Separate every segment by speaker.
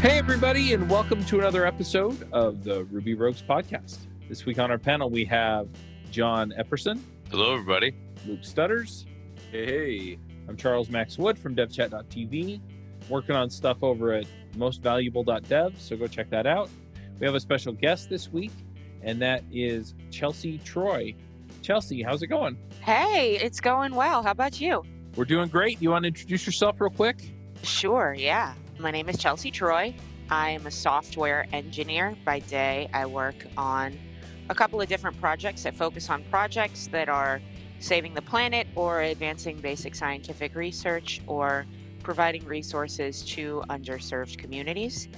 Speaker 1: Hey, everybody, and welcome to another episode of the Ruby Rogues podcast. This week on our panel, we have John Epperson,
Speaker 2: Hello, everybody.
Speaker 1: Luke Stutters.
Speaker 2: Hey, hey.
Speaker 1: I'm Charles Max Wood from devchat.tv, working on stuff over at mostvaluable.dev, so go check that out. We have a special guest this week, and that is Chelsea Troy. Chelsea, how's it going?
Speaker 3: Hey, it's going well. How about you?
Speaker 1: We're doing great. You want to introduce yourself real quick?
Speaker 3: Sure, yeah. My name is Chelsea Troy. I am a software engineer by day. I work on a couple of different projects. I focus on projects that are saving the planet or advancing basic scientific research or providing resources to underserved communities.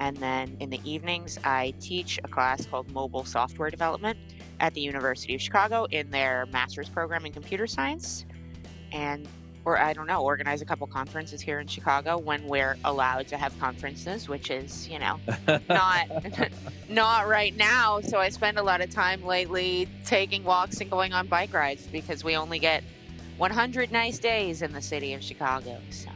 Speaker 3: And then in the evenings, I teach a class called Mobile Software Development at the University of Chicago in their master's program in computer science. And or I don't know, organize a couple conferences here in Chicago when we're allowed to have conferences, which is, you know, not not right now. So I spend a lot of time lately taking walks and going on bike rides because we only get 100 nice days in the city of Chicago. So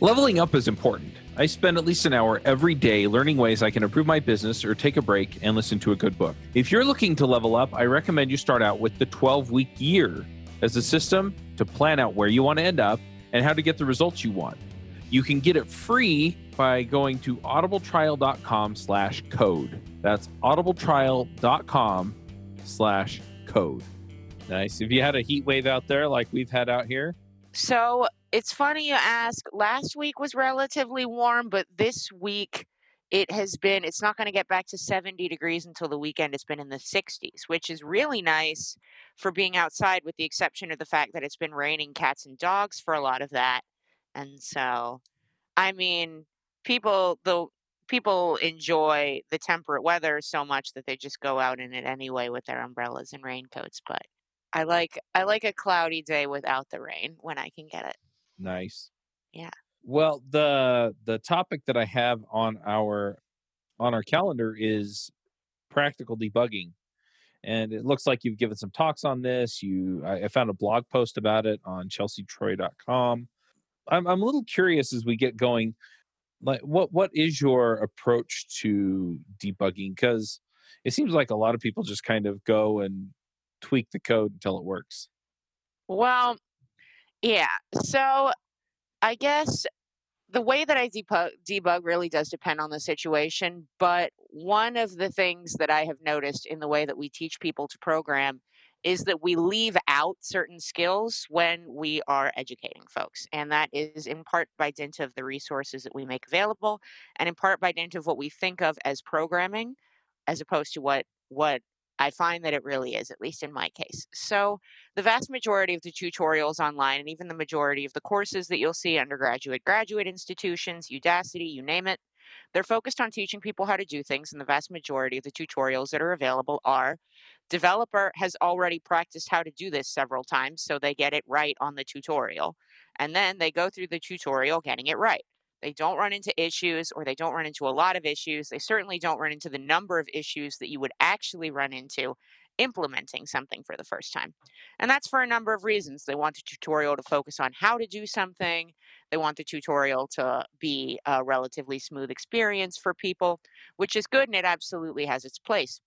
Speaker 1: Leveling up is important. I spend at least an hour every day learning ways I can improve my business or take a break and listen to a good book. If you're looking to level up, I recommend you start out with the 12 week year as a system to plan out where you want to end up and how to get the results you want. You can get it free by going to audibletrial.com slash code. That's audibletrial.com slash code. Nice. If you had a heat wave out there like we've had out here,
Speaker 3: So it's funny you ask. Last week was relatively warm, but this week it has been, it's not going to get back to 70 degrees until the weekend. It's been in the 60s, which is really nice for being outside, with the exception of the fact that it's been raining cats and dogs for a lot of that. And so, I mean, people, the people enjoy the temperate weather so much that they just go out in it anyway with their umbrellas and raincoats. But I like I like a cloudy day without the rain when I can get it.
Speaker 1: nice.
Speaker 3: Yeah.
Speaker 1: Well, the the topic that I have on our on our calendar is practical debugging. And it looks like you've given some talks on this. You I, I found a blog post about it on chelseatroy.com. I'm I'm a little curious as we get going like what what is your approach to debugging cuz it seems like a lot of people just kind of go and tweak the code until it works.
Speaker 3: Well, yeah. So I guess the way that I debug, debug really does depend on the situation. But one of the things that I have noticed in the way that we teach people to program is that we leave out certain skills when we are educating folks. And that is in part by dint of the resources that we make available, and in part by dint of what we think of as programming, as opposed to what what I find that it really is, at least in my case. So the vast majority of the tutorials online and even the majority of the courses that you'll see undergraduate graduate institutions udacity you name it they're focused on teaching people how to do things and the vast majority of the tutorials that are available are developer has already practiced how to do this several times so they get it right on the tutorial and then they go through the tutorial getting it right they don't run into issues or they don't run into a lot of issues they certainly don't run into the number of issues that you would actually run into implementing something for the first time. And that's for a number of reasons. They want the tutorial to focus on how to do something, they want the tutorial to be a relatively smooth experience for people, which is good and it absolutely has its place.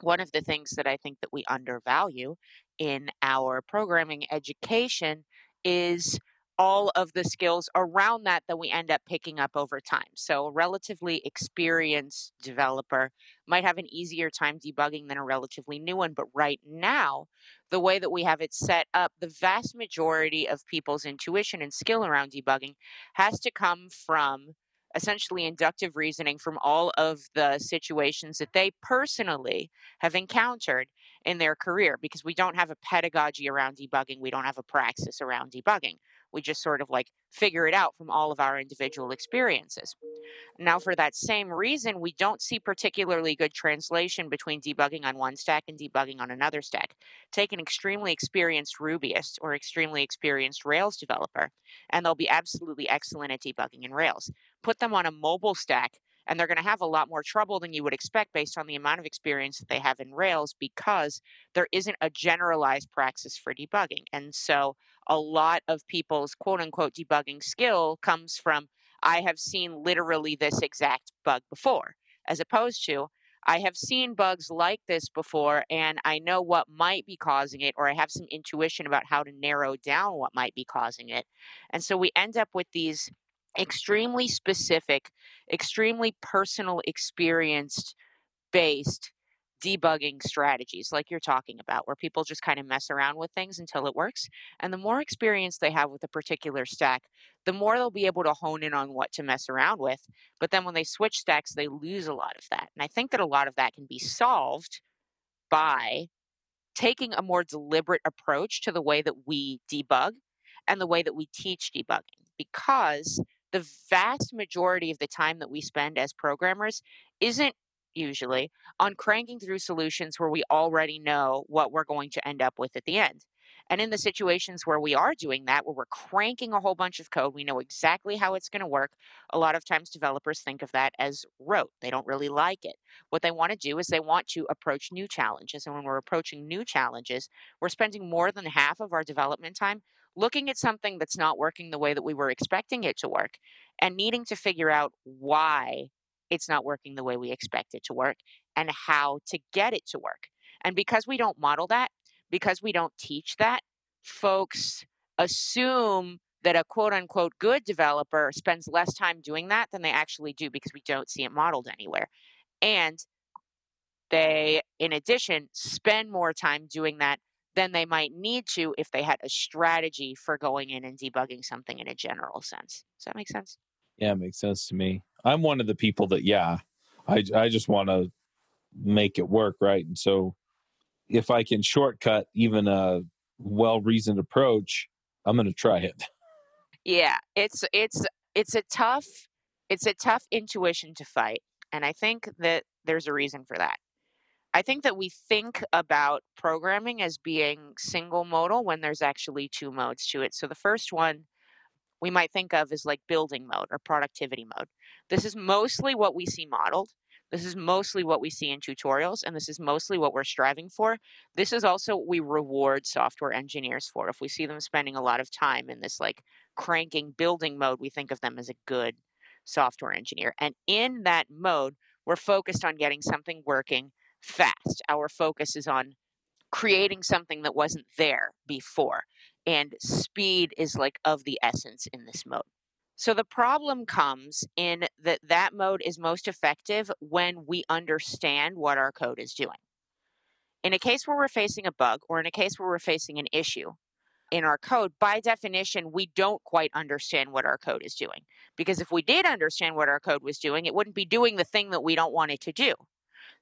Speaker 3: One of the things that I think that we undervalue in our programming education is all of the skills around that that we end up picking up over time. So, a relatively experienced developer might have an easier time debugging than a relatively new one. But right now, the way that we have it set up, the vast majority of people's intuition and skill around debugging has to come from essentially inductive reasoning from all of the situations that they personally have encountered in their career because we don't have a pedagogy around debugging, we don't have a praxis around debugging. We just sort of like figure it out from all of our individual experiences. Now, for that same reason, we don't see particularly good translation between debugging on one stack and debugging on another stack. Take an extremely experienced Rubyist or extremely experienced Rails developer, and they'll be absolutely excellent at debugging in Rails. Put them on a mobile stack, and they're going to have a lot more trouble than you would expect based on the amount of experience that they have in Rails because there isn't a generalized praxis for debugging. And so a lot of people's quote unquote debugging skill comes from I have seen literally this exact bug before, as opposed to I have seen bugs like this before and I know what might be causing it, or I have some intuition about how to narrow down what might be causing it. And so we end up with these extremely specific, extremely personal, experienced based debugging strategies like you're talking about where people just kind of mess around with things until it works and the more experience they have with a particular stack the more they'll be able to hone in on what to mess around with but then when they switch stacks they lose a lot of that and i think that a lot of that can be solved by taking a more deliberate approach to the way that we debug and the way that we teach debugging because the vast majority of the time that we spend as programmers isn't usually on cranking through solutions where we already know what we're going to end up with at the end. And in the mm-hmm. situations where we are doing that, where we're cranking a whole bunch of code, we know exactly how it's going to work. A lot of times developers think of that as rote. They don't really like it. What they want to do is they want to approach new challenges. And when we're approaching new challenges, we're spending more than half of our development time looking at something that's not working the way that we were expecting it to work and needing to figure out why it's not working the way we expect it to work and how to get it to work. And because we don't model that, because we don't teach that, folks assume that a quote unquote good developer spends less time doing that than they actually do because we don't see it modeled anywhere. And they, in addition, spend more time doing that than they might need to if they had a strategy for going in and debugging something in a general sense. Does that make sense?
Speaker 1: Yeah, it makes sense to me. I'm one of the people that, yeah, I, I just want to make it work, right? And so if I can shortcut even a well reasoned approach, I'm going to try it.
Speaker 3: Yeah, it's it's it's a tough it's a tough intuition to fight, and I think that there's a reason for that. I think that we think about programming as being single modal when there's actually two modes to it. So the first one we might think of as like building mode or productivity mode. This is mostly what we see modeled. This is mostly what we see in tutorials, and this is mostly what we're striving for. This is also what we reward software engineers for. If we see them spending a lot of time in this like cranking building mode, we think of them as a good software engineer. And in that mode, we're focused on getting something working fast. Our focus is on creating something that wasn't there before. And speed is like of the essence in this mode. So the problem comes in that that mode is most effective when we understand what our code is doing. In a case where we're facing a bug or in a case where we're facing an issue in our code, by definition, we don't quite understand what our code is doing. Because if we did understand what our code was doing, it wouldn't be doing the thing that we don't want it to do.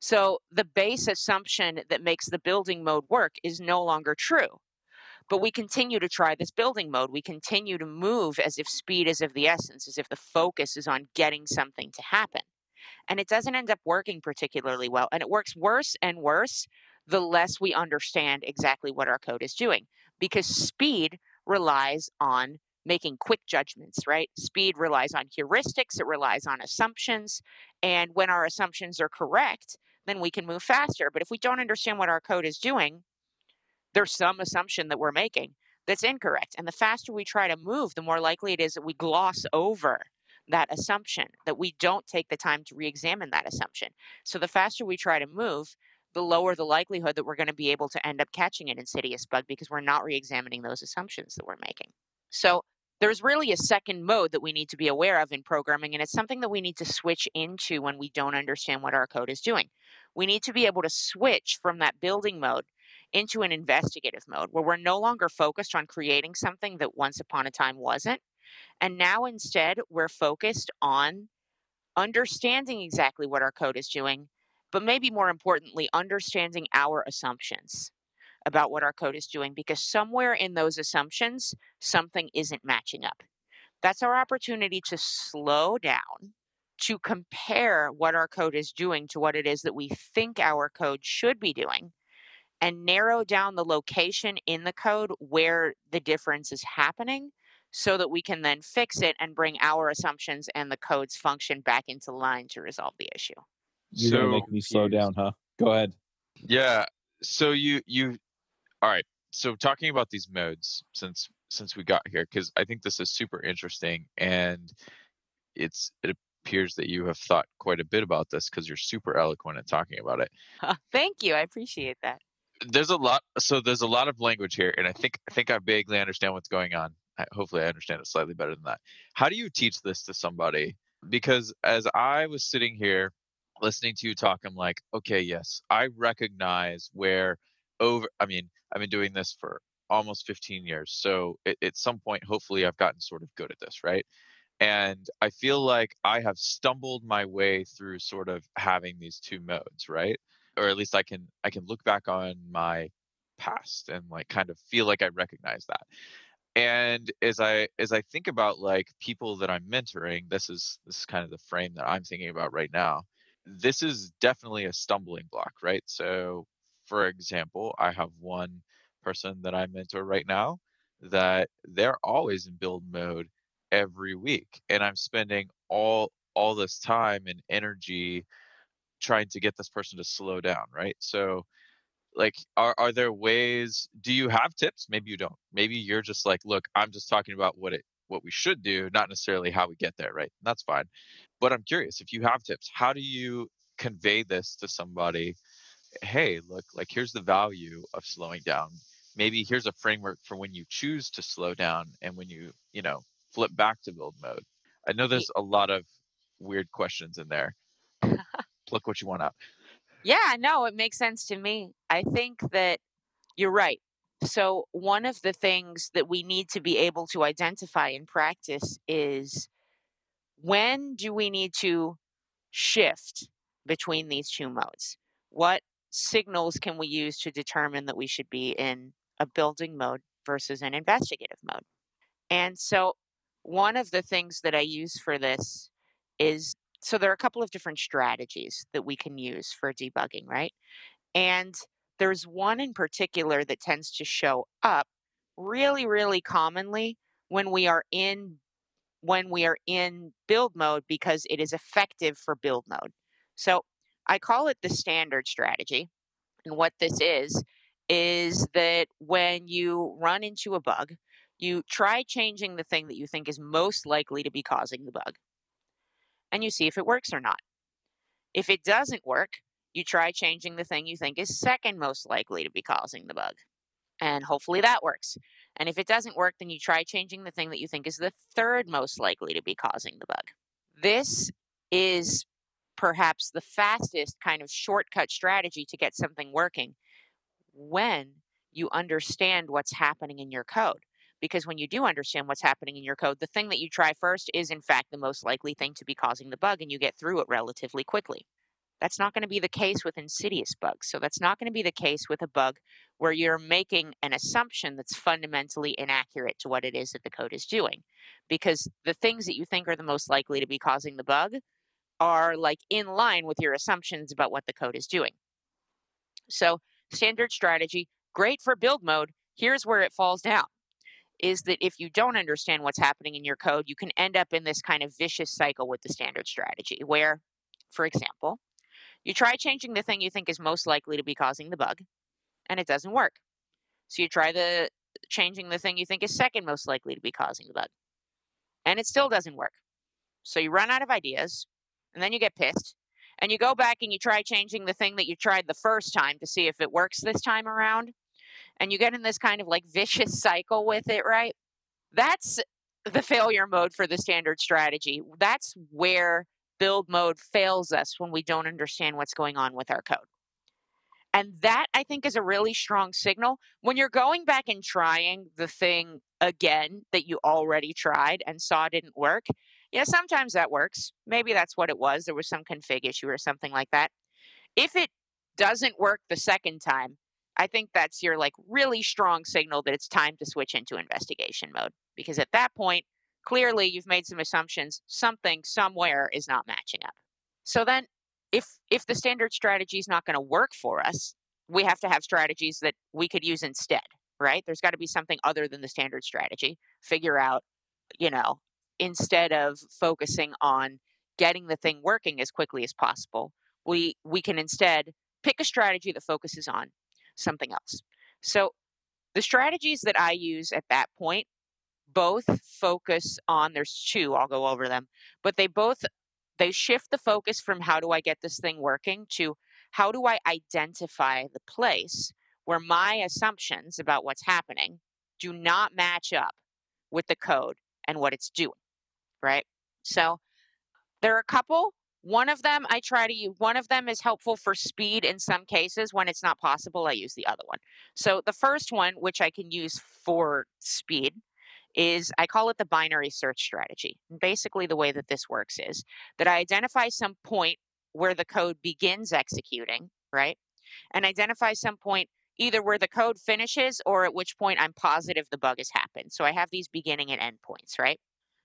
Speaker 3: So the base assumption that makes the building mode work is no longer true. But we continue to try this building mode. We continue to move as if speed is of the essence, as if the focus is on getting something to happen. And it doesn't end up working particularly well. And it works worse and worse the less we understand exactly what our code is doing because speed relies on making quick judgments, right? Speed relies on heuristics, it relies on assumptions. And when our assumptions are correct, then we can move faster. But if we don't understand what our code is doing, there's some assumption that we're making that's incorrect. And the faster we try to move, the more likely it is that we gloss over that assumption, that we don't take the time to re examine that assumption. So the faster we try to move, the lower the likelihood that we're going to be able to end up catching an insidious bug because we're not re examining those assumptions that we're making. So there's really a second mode that we need to be aware of in programming, and it's something that we need to switch into when we don't understand what our code is doing. We need to be able to switch from that building mode into an investigative mode where we're no longer focused on creating something that once upon a time wasn't. And now instead, we're focused on understanding exactly what our code is doing, but maybe more importantly, understanding our assumptions about what our code is doing because somewhere in those assumptions, something isn't matching up. That's our opportunity to slow down, to compare what our code is doing to what it is that we think our code should be doing, and narrow down the location in the code where the difference is happening so that we can then fix it and bring our assumptions and the code's function back into line to resolve the issue.
Speaker 1: You're so, gonna make me slow down, huh? Go ahead.
Speaker 2: Yeah. So you you all right. So talking about these modes since since we got here, because I think this is super interesting and it's it appears that you have thought quite a bit about this because you're super eloquent at talking about it.
Speaker 3: Thank you. I appreciate that.
Speaker 2: There's a lot so there's a lot of language here and I think I think I vaguely understand what's going on. I, hopefully I understand it slightly better than that. How do you teach this to somebody? Because as I was sitting here listening to you talk, I'm like, okay, yes, I recognize where over I mean, I've been doing this for almost 15 years. So it, at some point, hopefully, I've gotten sort of good at this, right? And I feel like I have stumbled my way through sort of having these two modes, right? Or at least I can I can look back on my past and like kind of feel like I recognize that. And as I as I think about like people that I'm mentoring, this is this is kind of the frame that I'm thinking about right now. This is definitely a stumbling block, right? So for example, I have one person that I mentor right now that they're always in build mode every week and I'm spending all all this time and energy trying to get this person to slow down, right? So like are are there ways do you have tips? Maybe you don't. Maybe you're just like, look, I'm just talking about what it what we should do, not necessarily how we get there, right? And that's fine. But I'm curious if you have tips, how do you convey this to somebody? Hey, look, like here's the value of slowing down maybe here's a framework for when you choose to slow down and when you you know flip back to build mode i know there's a lot of weird questions in there look what you want out
Speaker 3: yeah no it makes sense to me. I think that you're right. So one of the things that we need to be able to identify in practice is when do we need to shift between these two modes? What signals can we use to determine that we should be in a building mode versus an investigative mode. And so, one of the things that I use for this is so there are a couple of different strategies that we can use for debugging, right? And there's one in particular that tends to show up really, really commonly when we are in when we are in build mode because it is effective for build mode. So I call it the standard strategy. And what this is, is that when you run into a bug, you try changing the thing that you think is most likely to be causing the bug, and you see if it works or not. If it doesn't work, you try changing the thing you think is second most likely to be causing the bug, and hopefully that works. And if it doesn't work, then you try changing the thing that you think is the third most likely to be causing the bug. This is perhaps the fastest kind of shortcut strategy to get something working when you understand what's happening in your code. Because when you do understand what's happening in your code, the thing that you try first is, in fact, the most likely thing to be causing the bug, and you get through it relatively quickly. That's not going to be the case with insidious bugs. So, that's not going to be the case with a bug where you're making an assumption that's fundamentally inaccurate to what it is that the code is doing. Because the things that you think are the most likely to be causing the bug are like in line with your assumptions about what the code is doing. So, standard strategy, great for build mode. Here's where it falls down is that if you don't understand what's happening in your code, you can end up in this kind of vicious cycle with the standard strategy where, for example, you try changing the thing you think is most likely to be causing the bug and it doesn't work. So you try the changing the thing you think is second most likely to be causing the bug and it still doesn't work. So you run out of ideas and then you get pissed and you go back and you try changing the thing that you tried the first time to see if it works this time around and you get in this kind of like vicious cycle with it right that's the failure mode for the standard strategy that's where build mode fails us when we don't understand what's going on with our code and that I think is a really strong signal. When you're going back and trying the thing again that you already tried and saw didn't work, yeah, sometimes that works. Maybe that's what it was. There was some config issue or something like that. If it doesn't work the second time, I think that's your like really strong signal that it's time to switch into investigation mode because at that point, clearly you've made some assumptions, something somewhere is not matching up. So then if if the standard strategy is not going to work for us, we have to have strategies that we could use instead, right? There's got to be something other than the standard strategy. Figure out, you know, instead of focusing on getting the thing working as quickly as possible, we we can instead pick a strategy that focuses on something else. So the strategies that I use at that point both focus on there's two, I'll go over them, but they both they shift the focus from how do I get this thing working to how do I identify the place where my assumptions about what's happening do not match up with the code and what it's doing, right? So there are a couple. One of them I try to use, one of them is helpful for speed in some cases. When it's not possible, I use the other one. So the first one, which I can use for speed, is I call it the binary search strategy. And basically, the way that this works is that I identify some point where the code begins executing, right? And identify some point either where the code finishes or at which point I'm positive the bug has happened. So I have these beginning and end points, right?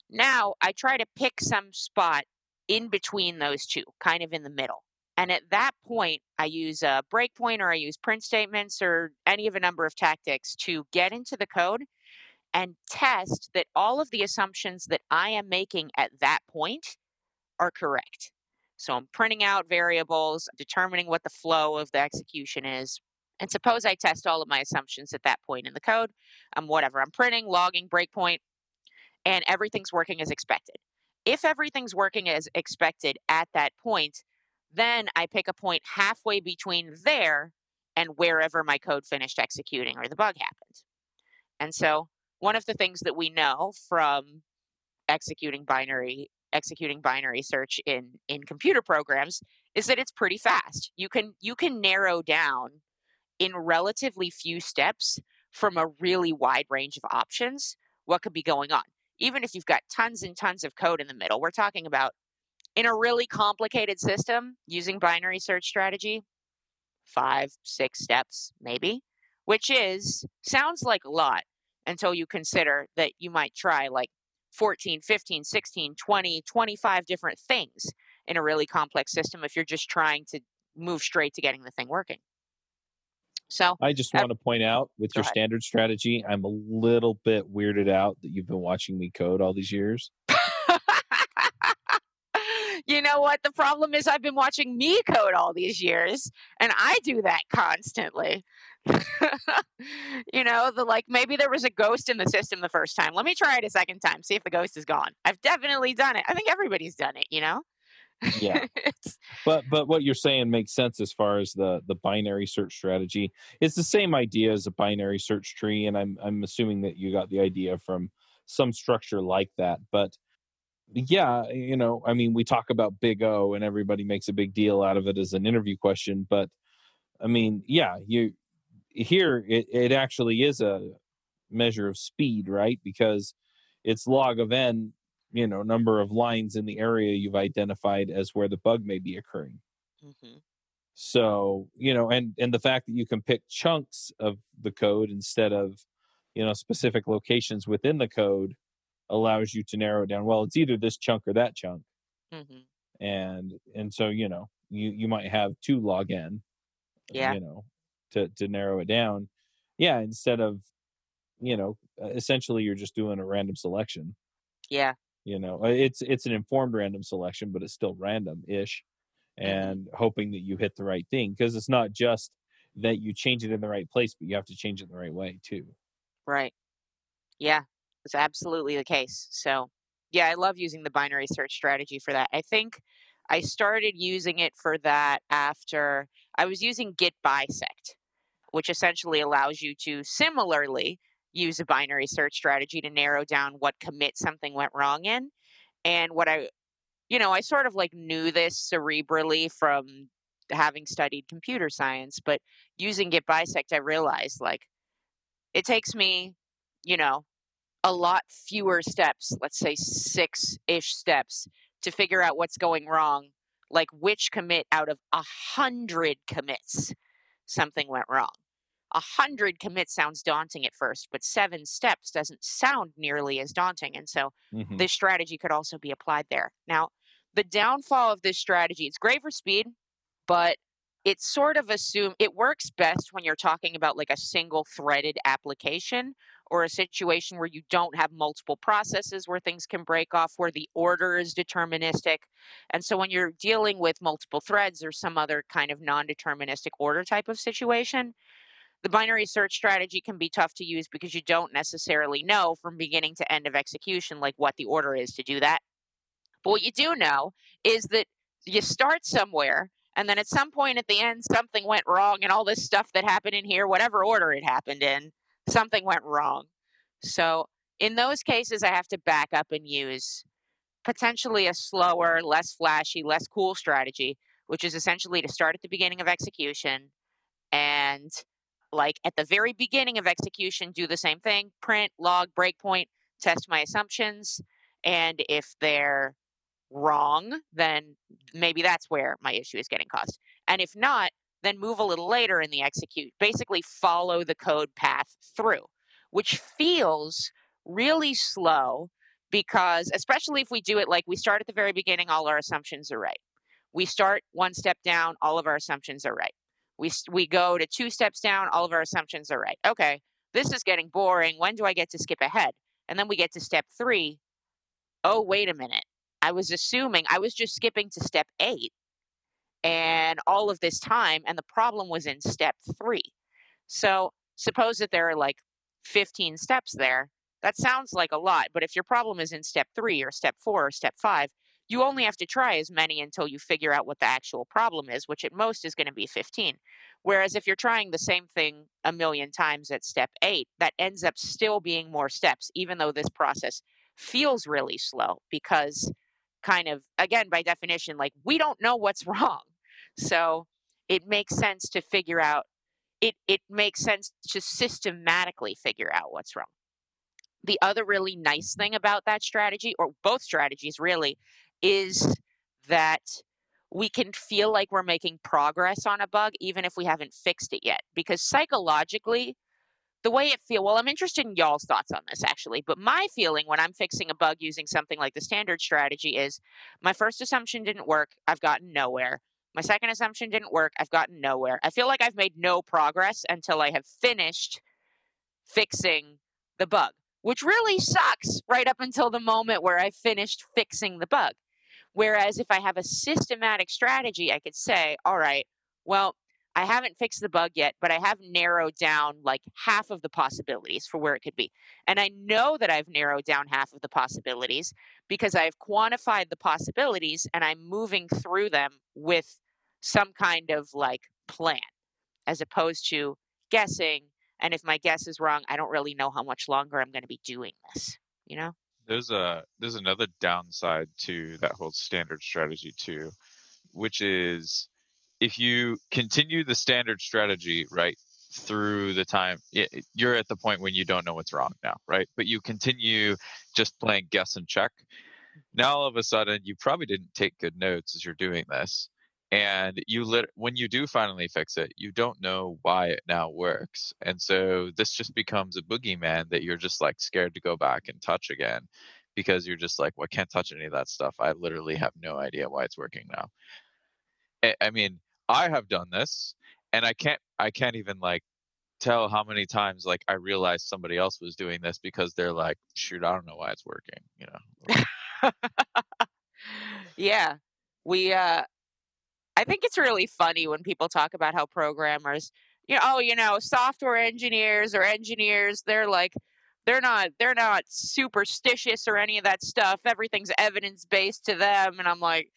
Speaker 3: Now I try to pick some spot in between those two, kind of in the middle. And at that point, I use a breakpoint or I use print statements or any of a number of tactics to get into the code and test that all of the assumptions that I am making at that point are correct. So I'm printing out variables, determining what the flow of the execution is. And suppose I test all of my assumptions at that point in the code. Um, whatever I'm printing, logging, breakpoint, and everything's working as expected. If everything's working as expected at that point, then I pick a point halfway between there and wherever my code finished executing or the bug happened. And so one of the things that we know from executing binary executing binary search in in computer programs is that it's pretty fast. You can you can narrow down in relatively few steps from a really wide range of options what could be going on. Even if you've got tons and tons of code in the middle, we're talking about in a really complicated system using binary search strategy, five, six steps maybe, which is sounds like a lot, until you consider that you might try like 14, 15, 16, 20, 25 different things in a really complex system if you're just trying to move straight to getting the thing working. So
Speaker 1: I just want to point out with your
Speaker 3: ahead.
Speaker 1: standard strategy, I'm a little bit weirded out that you've been watching me code all these years.
Speaker 3: you know what? The problem is I've been watching me code all these years, and I do that constantly. you know, the like maybe there was a ghost in the system the first time. Let me try it a second time, see if the ghost is gone. I've definitely done it. I think everybody's done it, you know?
Speaker 1: Yeah. But but what you're saying makes sense as far as the the binary search strategy. It's the same idea as a binary search tree, and I'm I'm assuming that you got the idea from some structure like that. But yeah, you know, I mean, we talk about Big O, and everybody makes a big deal out of it as an interview question. But I mean, yeah, you here it, it actually is a measure of speed, right? Because it's log of n, you know, number of lines in the area you've identified as where the bug may be occurring.
Speaker 3: Mhm.
Speaker 1: So, you know, and and the fact that you can pick chunks of the code instead of, you know, specific locations within the code allows you to narrow it down. Well, it's either this chunk or that chunk.
Speaker 3: Mhm.
Speaker 1: And and so, you know, you you might have two log n
Speaker 3: Yeah.
Speaker 1: you know, to to narrow it down. Yeah, instead of you know, essentially you're just doing a random selection
Speaker 3: Yeah.
Speaker 1: You know Uh, it's it's an informed random selection but it's still random ish
Speaker 3: Mm-hmm.
Speaker 1: and hoping that you hit the right thing because it's not just that you change it in the right place but you have to change it the right way too
Speaker 3: Right. Yeah, it's absolutely the case. So, yeah, I love using the binary search strategy for that. I think I started using it for that after I was using git bisect, which essentially allows you to similarly use a binary search strategy to narrow down what commit something went wrong in. And what I, you know, I sort of like knew this cerebrally from having studied computer science, but using git bisect, I realized like it takes me you know, a lot fewer steps, let's say six ish steps, to figure out what's going wrong, like which commit out of a hundred commits something went wrong. A hundred commits sounds daunting at first, but seven steps doesn't sound nearly as daunting. And so
Speaker 1: Mhm.
Speaker 3: this strategy could also be applied there. Now, the downfall of this strategy, it's great for speed, but it sort of assume it works best when you're talking about like a single threaded application or a situation where you don't have multiple processes where things can break off where the order is deterministic and so when you're dealing with multiple threads or some other kind of non-deterministic order type of situation the binary search strategy can be tough to use because you don't necessarily know from beginning to end of execution like what the order is to do that. But what you do know is that you start somewhere and then at some point at the end something went wrong and all this stuff that happened in here whatever order it happened in something went wrong. So in those cases I have to back up and use potentially a slower, less flashy, less cool strategy, which is essentially to start at the beginning of execution and like at the very beginning of execution do the same thing print log breakpoint test my assumptions and if they're wrong then maybe that's where my issue is getting caused. And if not then move a little later in the execute basically follow the code path through which feels really slow because especially if we do it like we start at the very beginning all our assumptions are right. We start one step down all of our assumptions are right we we go to two steps down all of our assumptions are right. Okay this is getting boring when do i get to skip ahead? And then we get to step 3 oh wait a minute i was assuming i was just skipping to step 8 and all of this time and the problem was in step 3 so suppose that there are like 15 steps there that sounds like a lot, but if your problem is in step three or step four or step five, you only have to try as many until you figure out what the actual problem is, which at most is going to be 15. Whereas if you're trying the same thing a million times at step eight, that ends up still being more steps, even though this process feels really slow because, kind of, again, by definition, like we don't know what's wrong. So it makes sense to figure out, it, it makes sense to systematically figure out what's wrong. The other really nice thing about that strategy, or both strategies really, is that we can feel like we're making progress on a bug even if we haven't fixed it yet. Because psychologically, the way it feel well i'm interested in y'all's thoughts on this actually but my feeling when i'm fixing a bug using something like the standard strategy is my first assumption didn't work i've gotten nowhere my second assumption didn't work i've gotten nowhere i feel like i've made no progress until i have finished fixing the bug which really sucks right up until the moment where I finished fixing the bug. Whereas if I have a systematic strategy, I could say, all right, well, I haven't fixed the bug yet, but I have narrowed down like half of the possibilities for where it could be. And I know that I've narrowed down half of the possibilities because I've quantified the possibilities and I'm moving through them with some kind of like plan as opposed to guessing and if my guess is wrong, I don't really know how much longer I'm going to be doing this, you know?
Speaker 2: There's a there's another downside to that whole standard strategy too, which is if you continue the standard strategy, right, through the time you're at the point when you don't know what's wrong now right? But you continue just playing guess and check. Now all of a sudden you probably didn't take good notes as you're doing this and you lit when you do finally fix it you don't know why it now works and so this just becomes a boogeyman that you're just like scared to go back and touch again because you're just like well i can't touch any of that stuff. I literally have no idea why it's working now. I, I mean i have done this and i can't i can't even like tell how many times like i realized somebody else was doing this because they're like shoot i don't know why it's working you know?
Speaker 3: Yeah. We uh I think it's really funny when people talk about how programmers, you know, oh, you know, software engineers or engineers, they're like, they're not, they're not superstitious or any of that stuff. Everything's evidence based to them, and I'm like,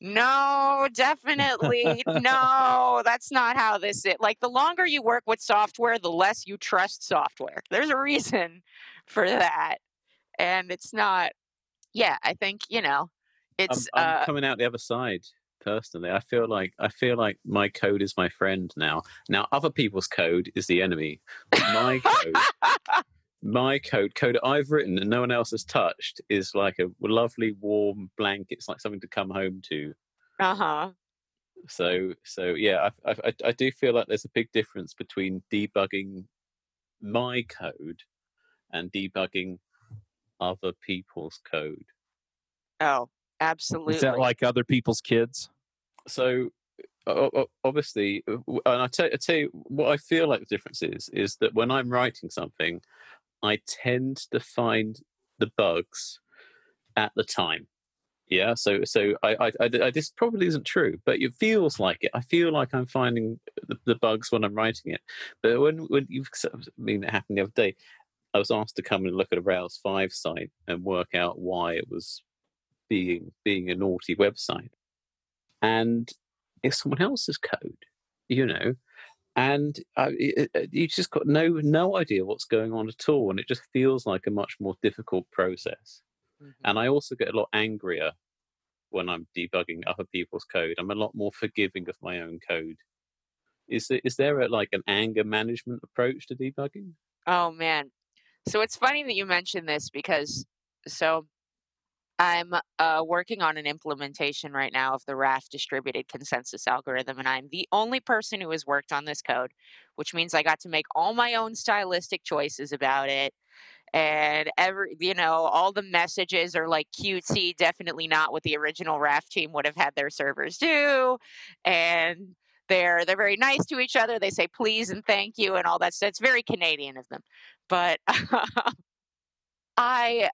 Speaker 3: no, definitely no. That's not how this is. Like the longer you work with software, the less you trust software. There's a reason for that, and it's not. Yeah, I think you know, it's
Speaker 4: I'm, I'm
Speaker 3: uh,
Speaker 4: coming out the other side personally. I feel like I feel like my code is my friend now. Now other people's code is the enemy. My code my code, code I've written and no one else has touched, is like a lovely warm blanket. It's like something to come home to.
Speaker 3: uh huh.
Speaker 4: So so yeah, I, I I do feel like there's a big difference between debugging my code and debugging other people's code.
Speaker 3: Oh, absolutely.
Speaker 1: Is that like other people's kids?
Speaker 4: So obviously, uh, and I tell, I tell you what I feel like the difference is is that when I'm writing something, I tend to find the bugs at the time. Yeah, so so I, I, I, this probably isn't true, but it feels like it. I feel like I'm finding the, the bugs when I'm writing it. But when when you've I mean, it happened the other day. I was asked to come and look at a Rails five site and work out why it was being being a naughty website, and it's someone else's code, you know, and uh, it, it, you just got no no idea what's going on at all, and it just feels like a much more difficult process. Mm-hmm. And I also get a lot angrier when I'm debugging other people's code. I'm a lot more forgiving of my own code. Is there, is there a, like an anger management approach to debugging?
Speaker 3: Oh man, so it's funny that you mentioned this because so I'm uh, working on an implementation right now of the Raft distributed consensus algorithm, and I'm the only person who has worked on this code, which means I got to make all my own stylistic choices about it and every you know all the messages are like cutesy definitely not what the original raft team would have had their servers do and they're they're very nice to each other they say please and thank you and all that stuff it's very canadian of them but i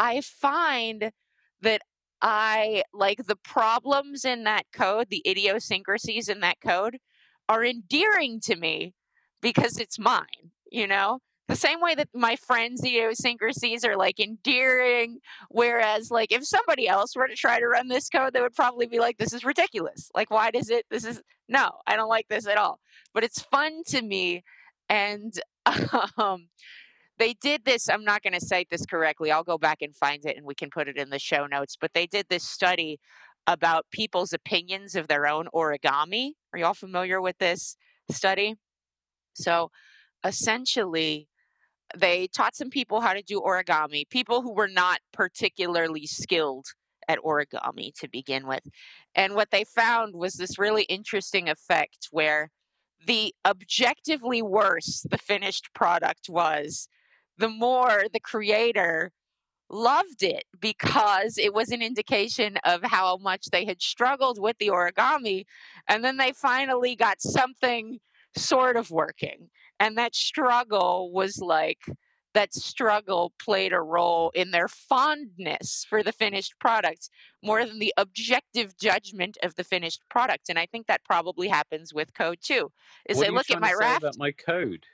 Speaker 3: i find that i like the problems in that code the idiosyncrasies in that code are endearing to me because it's mine you know the same way that my friends' idiosyncrasies are like endearing. Whereas, like, if somebody else were to try to run this code, they would probably be like, this is ridiculous. Like, why does it? This is no, I don't like this at all. But it's fun to me. And um, they did this. I'm not going to cite this correctly. I'll go back and find it and we can put it in the show notes. But they did this study about people's opinions of their own origami. Are you all familiar with this study? So essentially, they taught some people how to do origami, people who were not particularly skilled at origami to begin with. And what they found was this really interesting effect where the objectively worse the finished product was, the more the creator loved it because it was an indication of how much they had struggled with the origami. And then they finally got something sort of working and that struggle was like that struggle played a role in their fondness for the finished product more than the objective judgment of the finished product and i think that probably happens with code too is
Speaker 4: what
Speaker 3: they look at my raft
Speaker 4: about my code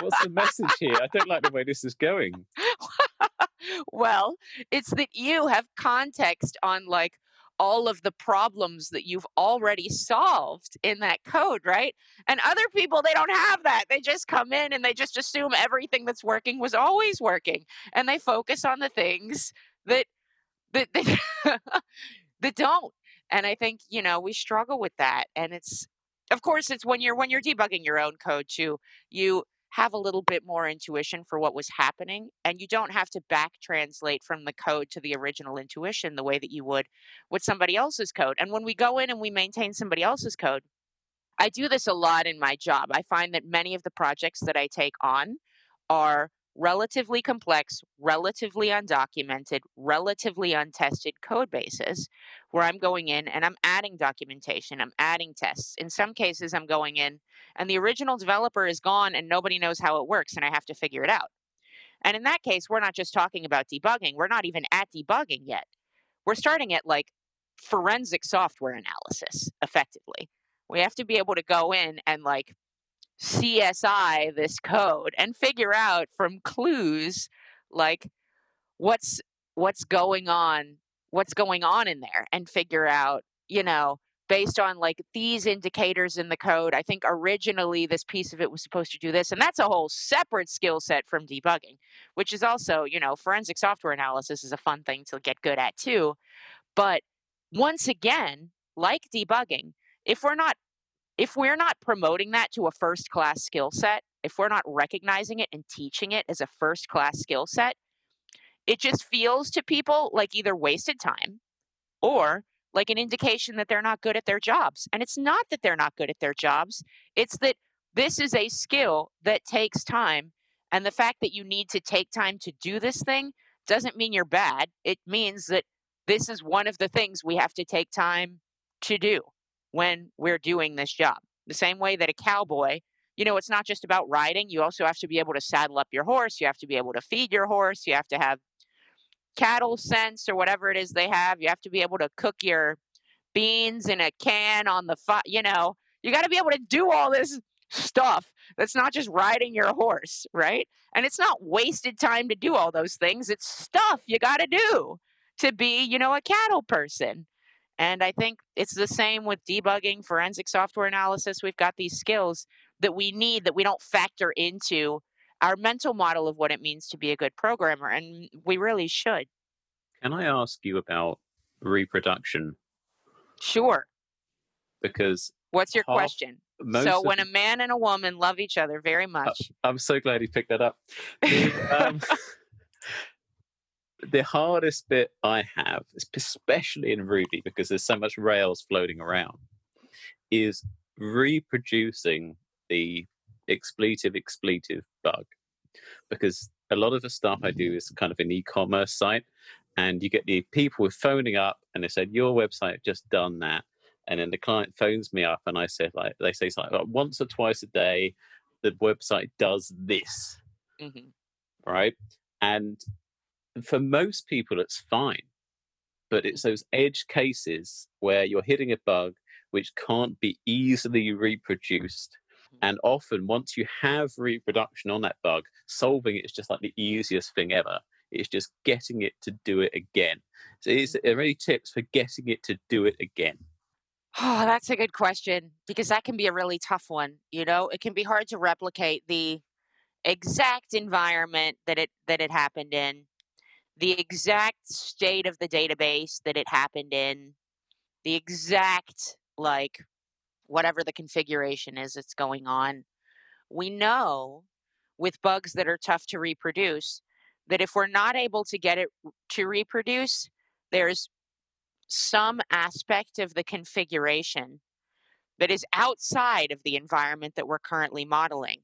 Speaker 4: what's the message here i don't like the way this is going
Speaker 3: well it's that you have context on like all of the problems that you've already solved in that code, right? And other people, they don't have that. They just come in and they just assume everything that's working was always working. And they focus on the things that that that, that don't. And I think, you know, we struggle with that. And it's of course it's when you're when you're debugging your own code too, you have a little bit more intuition for what was happening and you don't have to back translate from the code to the original intuition the way that you would with somebody else's code and when we go in and we maintain somebody else's code i do this a lot in my job. I find that many of the projects that i take on are relatively complex, relatively undocumented, relatively untested code bases where I'm going in and I'm adding documentation, I'm adding tests. In some cases, I'm going in and the original developer is gone and nobody knows how it works and I have to figure it out. And in that case, we're not just talking about debugging, we're not even at debugging yet. We're starting at like forensic software analysis, effectively. We have to be able to go in and like CSI this code and figure out from clues like what's what's going on what's going on in there and figure out you know based on like these indicators in the code i think originally this piece of it was supposed to do this and that's a whole separate skill set from debugging which is also you know forensic software analysis is a fun thing to get good at too but once again like debugging if we're not if we're not promoting that to a first class skill set, if we're not recognizing it and teaching it as a first class skill set, it just feels to people like either wasted time or like an indication that they're not good at their jobs. And it's not that they're not good at their jobs, it's that this is a skill that takes time. And the fact that you need to take time to do this thing doesn't mean you're bad. It means that this is one of the things we have to take time to do when we're doing this job. The same way that a cowboy, you know, it's not just about riding. You also have to be able to saddle up your horse. You have to be able to feed your horse. You have to have cattle sense or whatever it is they have. You have to be able to cook your beans in a can on the fire. You know, you got to be able to do all this stuff that's not just riding your horse, right? And it's not wasted time to do all those things. It's stuff you got to do to be, you know, a cattle person. And I think it's the same with debugging, forensic software analysis. We've got these skills that we need that we don't factor into our mental model of what it means to be a good programmer. And we really should.
Speaker 4: Can I ask you about reproduction?
Speaker 3: Sure.
Speaker 4: Because
Speaker 3: what's your
Speaker 4: half,
Speaker 3: question? So when a man and a woman love each other very
Speaker 4: uh,
Speaker 3: much.
Speaker 4: I'm so glad you picked that up. Um, the hardest bit I have, especially in Ruby, because there's so much Rails floating around, is reproducing the expletive expletive bug. Because a lot of the stuff I do is kind of an e-commerce site, and you get the people phoning up and they said your website just done that, and then the client phones me up and I said like they say something like once or twice a day, the website does this,
Speaker 3: Mhm.
Speaker 4: right? And for most people, it's fine. But it's those edge cases where you're hitting a bug which can't be easily reproduced. Mm. And often, once you have reproduction on that bug, solving it is just like the easiest thing ever. It's just getting it to do it again. So, is mm. there any tips for getting it to do it again?
Speaker 3: Oh, that's a good question because that can be a really tough one. You know, it can be hard to replicate the exact environment that it that it happened in, the exact state of the database that it happened in, the exact like whatever the configuration is that's going on. We know with bugs that are tough to reproduce that if we're not able to get it to reproduce, there's some aspect of the configuration that is outside of the environment that we're currently modeling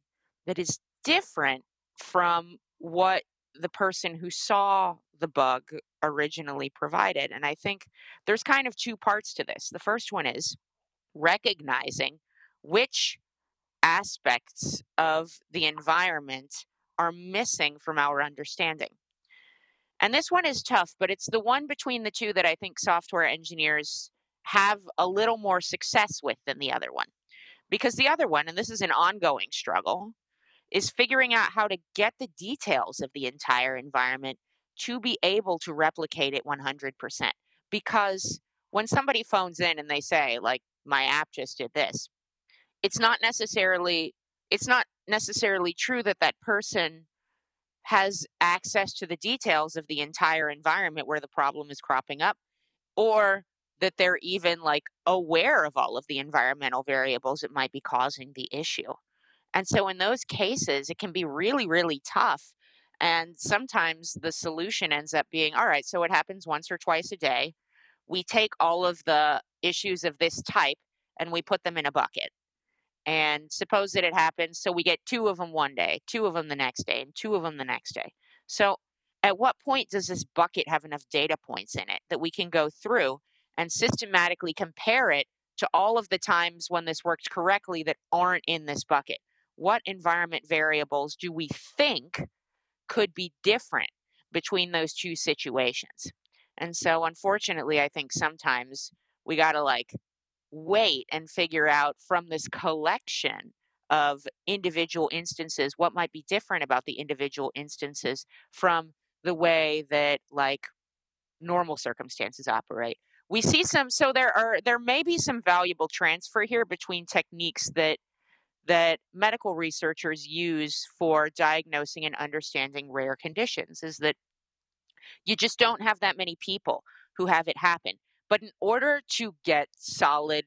Speaker 3: that is different from what the person who saw the bug originally provided. And I think there's kind of two parts to this. The first one is recognizing which aspects of the environment are missing from our understanding. And this one is tough, but it's the one between the two that I think software engineers have a little more success with than the other one. Because the other one, and this is an ongoing struggle, is figuring out how to get the details of the entire environment to be able to replicate it 100%. Because when somebody phones in and they say, like, my app just did this, it's not necessarily it's not necessarily true that that person has access to the details of the entire environment where the problem is cropping up or that they're even like aware of all of the environmental variables that might be causing the issue. And so in those cases it can be really really tough and sometimes the solution ends up being all right so it happens once or twice a day. We take all of the issues of this type and we put them in a bucket. And suppose that it happens so we get two of them one day two of them the next day and two of them the next day. So at what point does this bucket have enough data points in it that we can go through and systematically compare it to all of the times when this worked correctly that aren't in this bucket what environment variables do we think could be different between those two situations? And so unfortunately i think sometimes we got to like wait and figure out from this collection of individual instances what might be different about the individual instances from the way that like normal circumstances operate. We see some so there are there may be some valuable transfer here between techniques that that medical researchers use for diagnosing and understanding rare conditions is that you just don't have that many people who have it happen but in order to get solid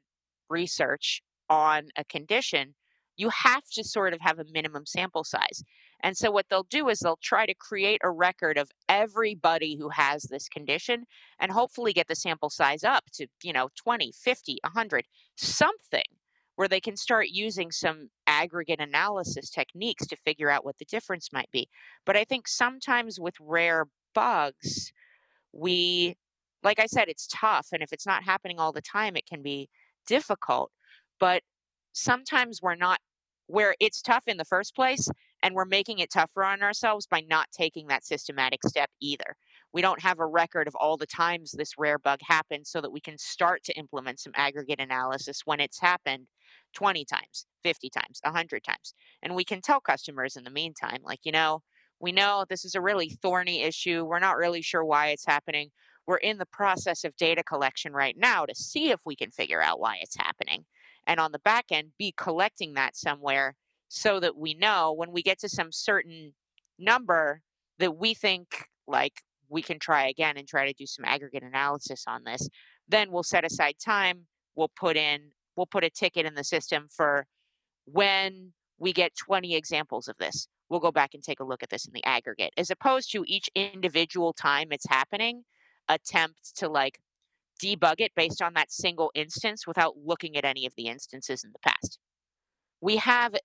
Speaker 3: research on a condition, you have to sort of have a minimum sample size. And so what they'll do is they'll try to create a record of everybody who has this condition and hopefully get the sample size up to, you know, 20, 50, 100, something where they can start using some aggregate analysis techniques to figure out what the difference might be. But I think sometimes with rare bugs, we like I said, it's tough. And if it's not happening all the time, it can be difficult. But sometimes we're not where it's tough in the first place. And we're making it tougher on ourselves by not taking that systematic step either. We don't have a record of all the times this rare bug happened so that we can start to implement some aggregate analysis when it's happened 20 times, 50 times, 100 times. And we can tell customers in the meantime, like, you know, we know this is a really thorny issue. We're not really sure why it's happening. We're in the process of data collection right now to see if we can figure out why it's happening. And on the back end, be collecting that somewhere so that we know when we get to some certain number that we think like we can try again and try to do some aggregate analysis on this. Then we'll set aside time. We'll put in, we'll put a ticket in the system for when we get 20 examples of this. We'll go back and take a look at this in the aggregate, as opposed to each individual time it's happening, attempt to like debug it based on that single instance without looking at any of the instances in the past. We have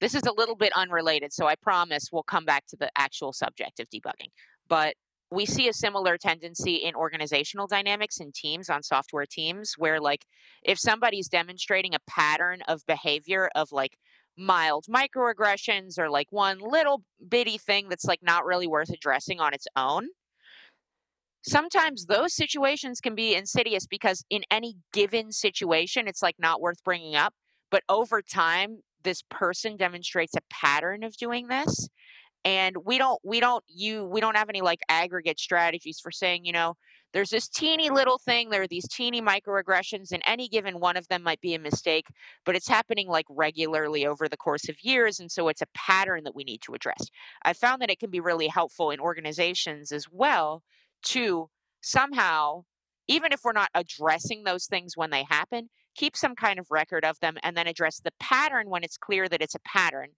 Speaker 3: this is a little bit unrelated, so I promise we'll come back to the actual subject of debugging. But we see a similar tendency in organizational dynamics in teams on software teams where like if somebody's demonstrating a pattern of behavior of like mild microaggressions or like one little bitty thing that's like not really worth addressing on its own sometimes those situations can be insidious because in any given situation it's like not worth bringing up but over time this person demonstrates a pattern of doing this and we don't we don't you we don't have any like aggregate strategies for saying you know there's this teeny little thing there are these teeny microaggressions and any given one of them might be a mistake but it's happening like regularly over the course of years and so it's a pattern that we need to address. I found that it can be really helpful in organizations as well to somehow even if we're not addressing those things when they happen keep some kind of record of them and then address the pattern when it's clear that it's a pattern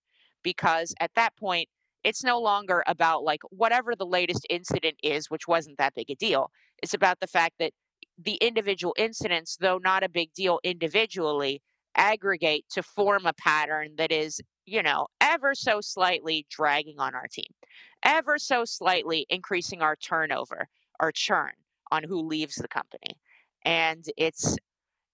Speaker 3: because at that point it's no longer about like whatever the latest incident is, which wasn't that big a deal. It's about the fact that the individual incidents, though not a big deal individually, aggregate to form a pattern that is, you know, ever so slightly dragging on our team, ever so slightly increasing our turnover, our churn on who leaves the company. And it's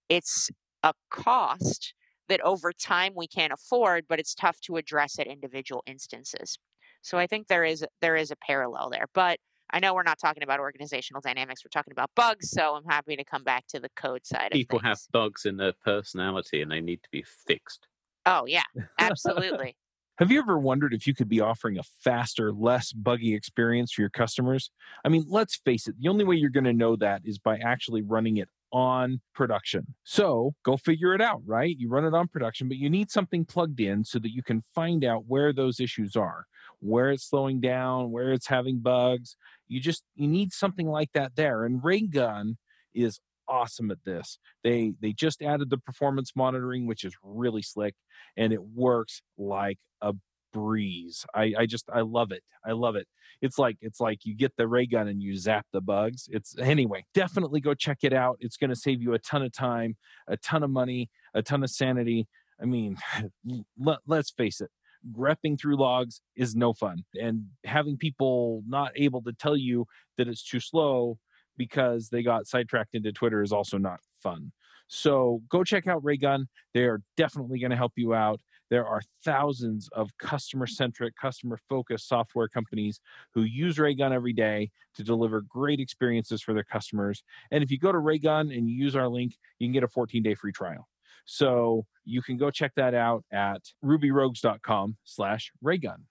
Speaker 3: it's a cost that over time we can't afford, but it's tough to address at individual instances. So I think there is there is a parallel there. But I know we're not talking about organizational dynamics. We're talking about bugs. So I'm happy to come back to the code side.
Speaker 4: People have bugs in their personality and they need to be fixed.
Speaker 3: Oh yeah, absolutely.
Speaker 1: Have you ever wondered if you could be offering a faster, less buggy experience for your customers? I mean, let's face it, the only way you're going to know that is by actually running it on production. So go figure it out, right? You run it on production, but you need something plugged in so that you can find out where those issues are where it's slowing down, where it's having bugs. You just you need something like that there. And Raygun is awesome at this. They they just added the performance monitoring, which is really slick, and it works like a breeze. I, I just I love it. I love it. It's like it's like you get the ray gun and you zap the bugs. It's anyway, definitely go check it out. It's going to save you a ton of time, a ton of money, a ton of sanity. I mean, let, let's face it grepping through logs is no fun. And having people not able to tell you that it's too slow because they got sidetracked into Twitter is also not fun. So go check out Raygun. They are definitely going to help you out. There are thousands of customer centric, customer focused software companies who use Raygun every day to deliver great experiences for their customers. And if you go to Raygun and you use our link, you can get a 14 day free trial. So you can go check that out at rubyrogues.com slash raygun.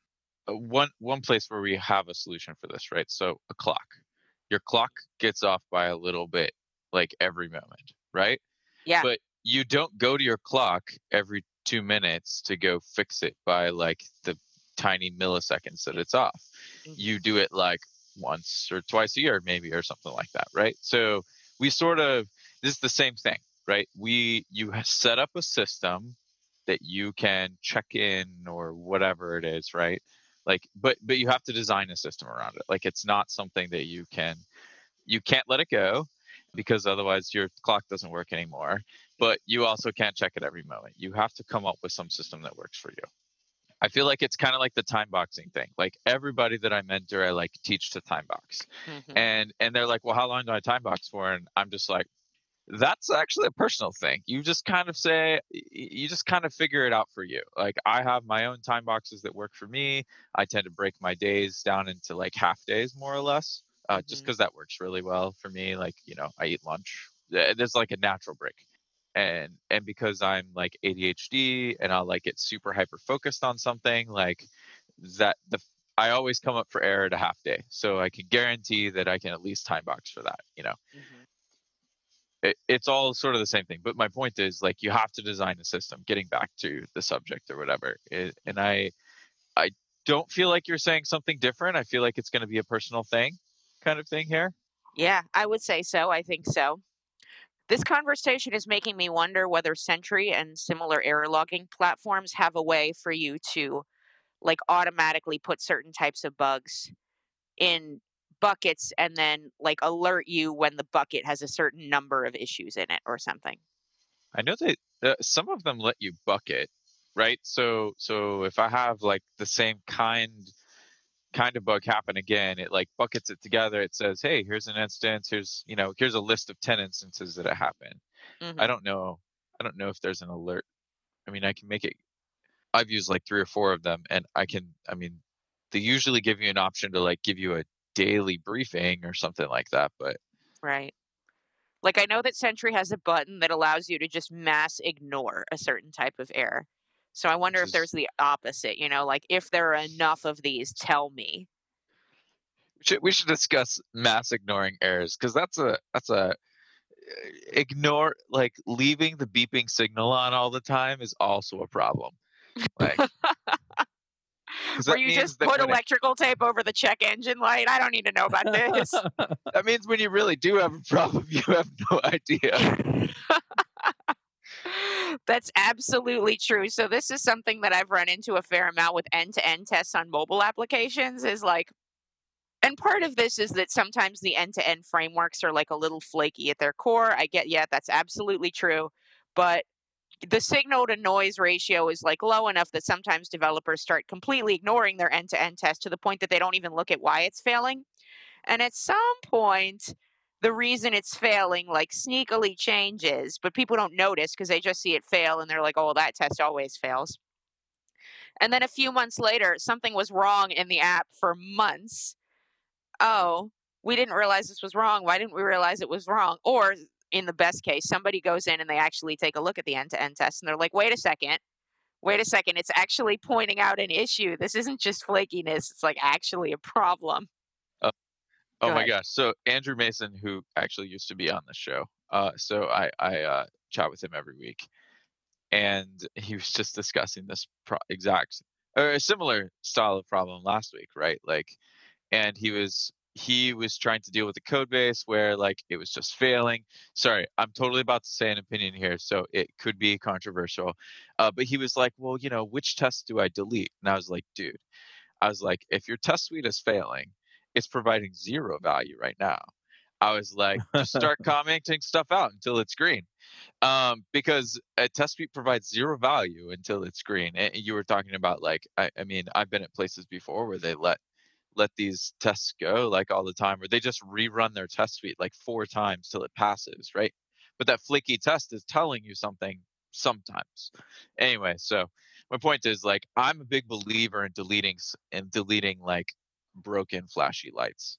Speaker 2: Uh, one one place where we have a solution for this, right? So a clock. Your clock gets off by a little bit like every moment, right?
Speaker 3: Yeah.
Speaker 2: But you don't go to your clock every two minutes to go fix it by like the tiny milliseconds that it's off. Mm-hmm. You do it like once or twice a year, maybe, or something like that, right? So we sort of this is the same thing right? We you set up a system that you can check in or whatever it is, right? Like, but but you have to design a system around it. Like, it's not something that you can you can't let it go because otherwise your clock doesn't work anymore. But you also can't check it every moment. You have to come up with some system that works for you. I feel like it's kind of like the time boxing thing. Like everybody that I mentor, I like teach to time box, mm-hmm. and and they're like, well, how long do I time box for? And I'm just like, that's actually a personal thing. You just kind of say, you just kind of figure it out for you. Like I have my own time boxes that work for me. I tend to break my days down into like half days, more or less, uh, mm-hmm. just because that works really well for me. Like you know, I eat lunch. There's like a natural break, and and because I'm like ADHD and I'll like get super hyper focused on something, like that the I always come up for air at a half day, so I can guarantee that I can at least time box for that. You know. Mm-hmm it, it's all sort of the same thing. But my point is like you have to design a system. Getting back to the subject or whatever, it, and I, I don't feel like you're saying something different. I feel like it's going to be a personal thing, kind of thing here.
Speaker 3: Yeah, I would say so. I think so. This conversation is making me wonder whether Sentry and similar error logging platforms have a way for you to like automatically put certain types of bugs in buckets and then like alert you when the bucket has a certain number of issues in it or something.
Speaker 2: I know that uh, some of them let you bucket, right? So so if I have like the same kind kind of bug happen again, it like buckets it together. It says, "Hey, here's an instance. Here's you know here's a list of ten instances that it happened." Mm-hmm. I don't know. I don't know if there's an alert. I mean, I can make it. I've used like three or four of them, and I can. I mean, they usually give you an option to like give you a daily briefing or something like that. But
Speaker 3: right. Like I know that Sentry has a button that allows you to just mass ignore a certain type of error. So I wonder if there's the opposite, you know, like if there are enough of these, tell me.
Speaker 2: We should, we should discuss mass ignoring errors because that's a that's a ignore like leaving the beeping signal on all the time is also a problem. Like
Speaker 3: Where you just put electrical it, tape over the check engine light. I don't need to know about this.
Speaker 2: that means when you really do have a problem, you have no idea.
Speaker 3: That's absolutely true. So this is something that I've run into a fair amount with end-to-end tests on mobile applications is like and part of this is that sometimes the end-to-end frameworks are like a little flaky at their core. I get yeah, that's absolutely true. But the signal to noise ratio is like low enough that sometimes developers start completely ignoring their end to end test to the point that they don't even look at why it's failing. And at some point, the reason it's failing like sneakily changes, but people don't notice because they just see it fail and they're like, oh, that test always fails. And then a few months later, something was wrong in the app for months. Oh, we didn't realize this was wrong. Why didn't we realize it was wrong? Or in the best case, somebody goes in and they actually take a look at the end to end test and they're like, wait a second, wait a second, it's actually pointing out an issue. This isn't just flakiness, it's like actually a problem.
Speaker 2: Uh, oh my gosh. So Andrew Mason, who actually used to be on the show, uh, so I, I uh, chat with him every week. And he was just discussing this pro- exact or a similar style of problem last week, right? Like, and he was he was trying to deal with the code base where like it was just failing. Sorry i'm totally about to say an opinion here so it could be controversial uh, but he was like well you know which test do i delete? And i was like dude i was like if your test suite is failing it's providing zero value right now. I was like just start commenting stuff out until it's green. Um, because a test suite provides zero value until it's green and you were talking about like I, I mean i've been at places before where they let let these tests go like all the time or they just rerun their test suite like four times till it passes right but that flaky test is telling you something sometimes anyway so my point is like i'm a big believer in deleting and deleting like broken flashy lights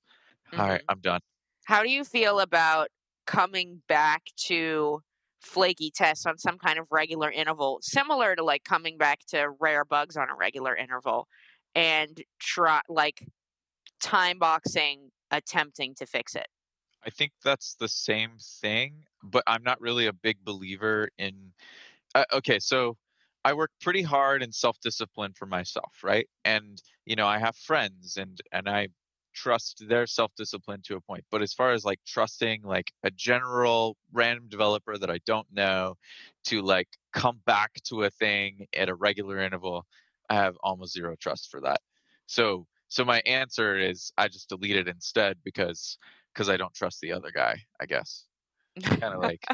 Speaker 2: mm-hmm. all right mm-hmm. i'm done
Speaker 3: how do you feel about coming back to flaky tests on some kind of regular interval similar to like coming back to rare bugs on a regular interval and try like time boxing attempting to fix it.
Speaker 2: I think that's the same thing, but I'm not really a big believer in. Uh, okay, so I work pretty hard and self-discipline for myself, right? And you know, I have friends, and and I trust their self-discipline to a point. But as far as like trusting like a general random developer that I don't know to like come back to a thing at a regular interval, I have almost zero trust for that. So so my answer is I just delete it instead because because I don't trust the other guy. I guess kind of like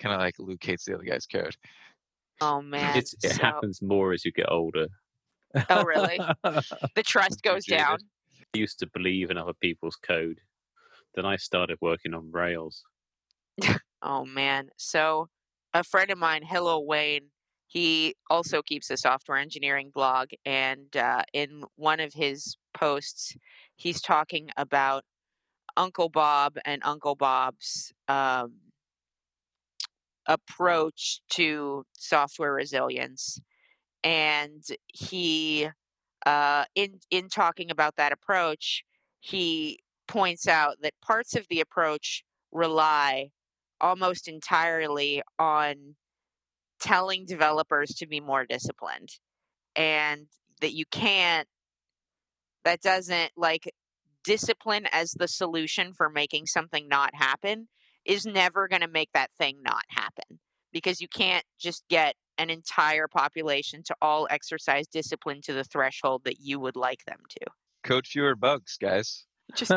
Speaker 2: kind of like Luke hates the other guy's code.
Speaker 3: Oh man,
Speaker 4: it's, it so... happens more as you get older.
Speaker 3: Oh really? the trust goes down.
Speaker 4: I used to believe in other people's code. Then I started working on Rails.
Speaker 3: Oh man. So a friend of mine, Hillel Wayne, he also keeps a software engineering blog, and uh, in one of his posts, he's talking about Uncle Bob and Uncle Bob's um, approach to software resilience, and he, uh, in in talking about that approach, he points out that parts of the approach rely almost entirely on telling developers to be more disciplined and that you can't that doesn't like discipline as the solution for making something not happen is never going to make that thing not happen because you can't just get an entire population to all exercise discipline to the threshold that you would like them to
Speaker 2: Code fewer bugs, guys.
Speaker 3: just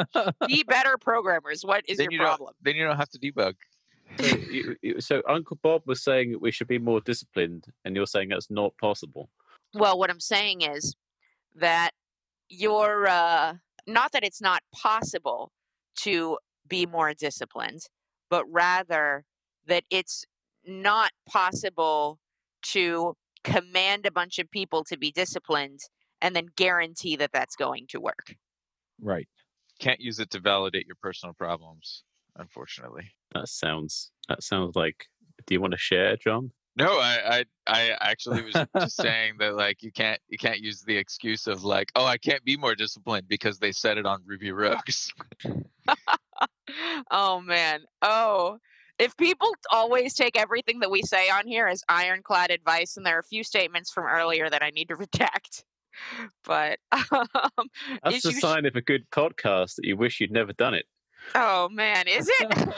Speaker 3: be better programmers what is
Speaker 2: then
Speaker 3: your
Speaker 2: you
Speaker 3: problem
Speaker 2: then you don't have to debug.
Speaker 4: So, you, you- so Uncle Bob was saying that we should be more disciplined, and you're saying that's not possible.
Speaker 3: Well, what I'm saying is that you're uh, not that it's not possible to be more disciplined, but rather that it's not possible to command a bunch of people to be disciplined and then guarantee that that's going to work.
Speaker 1: Right.
Speaker 2: Can't use it to validate your personal problems, unfortunately.
Speaker 4: That sounds. That sounds like. Do you want to share, John?
Speaker 2: No, I, I, I actually was just saying that like you can't, you can't use the excuse of like, oh, I can't be more disciplined because they said it on Ruby Rogues.
Speaker 3: oh man. Oh. If people always take everything that we say on here as ironclad advice, and there are a few statements from earlier that I need to reject, but um,
Speaker 4: That's the
Speaker 3: you sh-
Speaker 4: sign of a good podcast that you wish you'd never done it.
Speaker 3: Oh man, is it?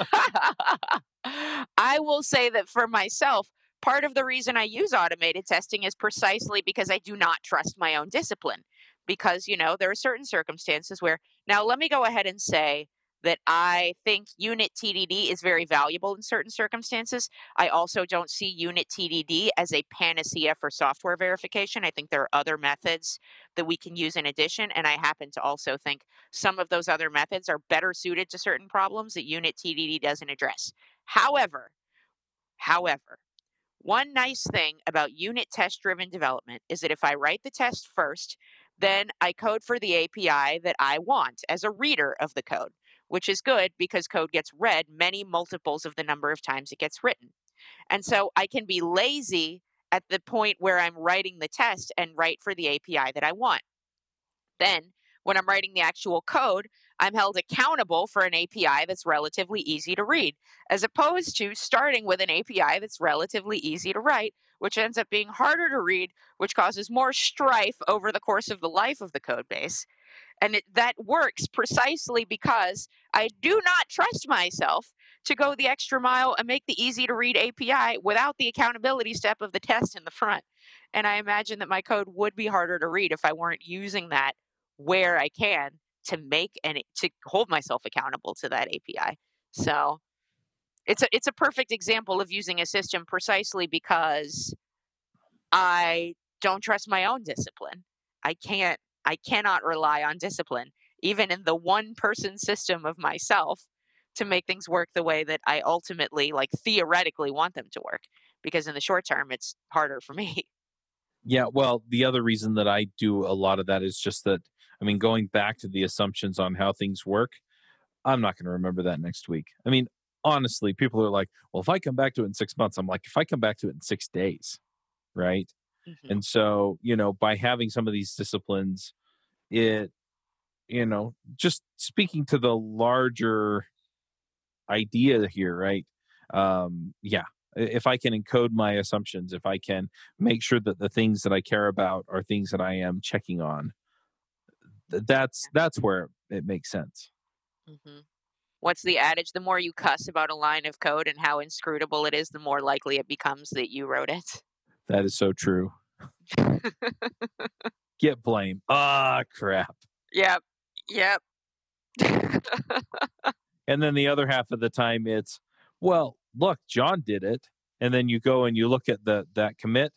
Speaker 3: I will say that for myself, part of the reason I use automated testing is precisely because I do not trust my own discipline. Because, you know, there are certain circumstances where, now let me go ahead and say that I think unit TDD is very valuable in certain circumstances. I also don't see unit TDD as a panacea for software verification. I think there are other methods that we can use in addition. And I happen to also think some of those other methods are better suited to certain problems that unit TDD doesn't address. However, however, one nice thing about unit test driven development is that if I write the test first, then I code for the API that I want as a reader of the code, which is good because code gets read many multiples of the number of times it gets written. And so I can be lazy at the point where I'm writing the test and write for the API that I want. Then, when I'm writing the actual code, I'm held accountable for an API that's relatively easy to read, as opposed to starting with an API that's relatively easy to write, which ends up being harder to read, which causes more strife over the course of the life of the code base. And it, that works precisely because I do not trust myself to go the extra mile and make the easy to read API without the accountability step of the test in the front. And I imagine that my code would be harder to read if I weren't using that where I can to make and to hold myself accountable to that API. So it's a it's a perfect example of using a system precisely because I don't trust my own discipline. I can't I cannot rely on discipline even in the one person system of myself to make things work the way that I ultimately like theoretically want them to work because in the short term it's harder for me.
Speaker 1: Yeah, well, the other reason that I do a lot of that is just that I mean, going back to the assumptions on how things work, I'm not going to remember that next week. I mean, honestly, people are like, "Well, if I come back to it in 6 months." I'm like, "If I come back to it in 6 days." Right?
Speaker 3: Mhm.
Speaker 1: And so, you know, by having some of these disciplines, it, you know, just speaking to the larger idea here, right? Um, yeah, if I can encode my assumptions, if I can make sure that the things that I care about are things that I am checking on, that's that's where it makes sense.
Speaker 3: Mm-hmm. What's the adage? The more you cuss about a line of code and how inscrutable it is, the more likely it becomes that you wrote it.
Speaker 1: That is so true. Git blame. Ah, crap.
Speaker 3: Yep. Yep.
Speaker 1: And then the other half of the time it's, well, look, John did it. And then you go and you look at the that commit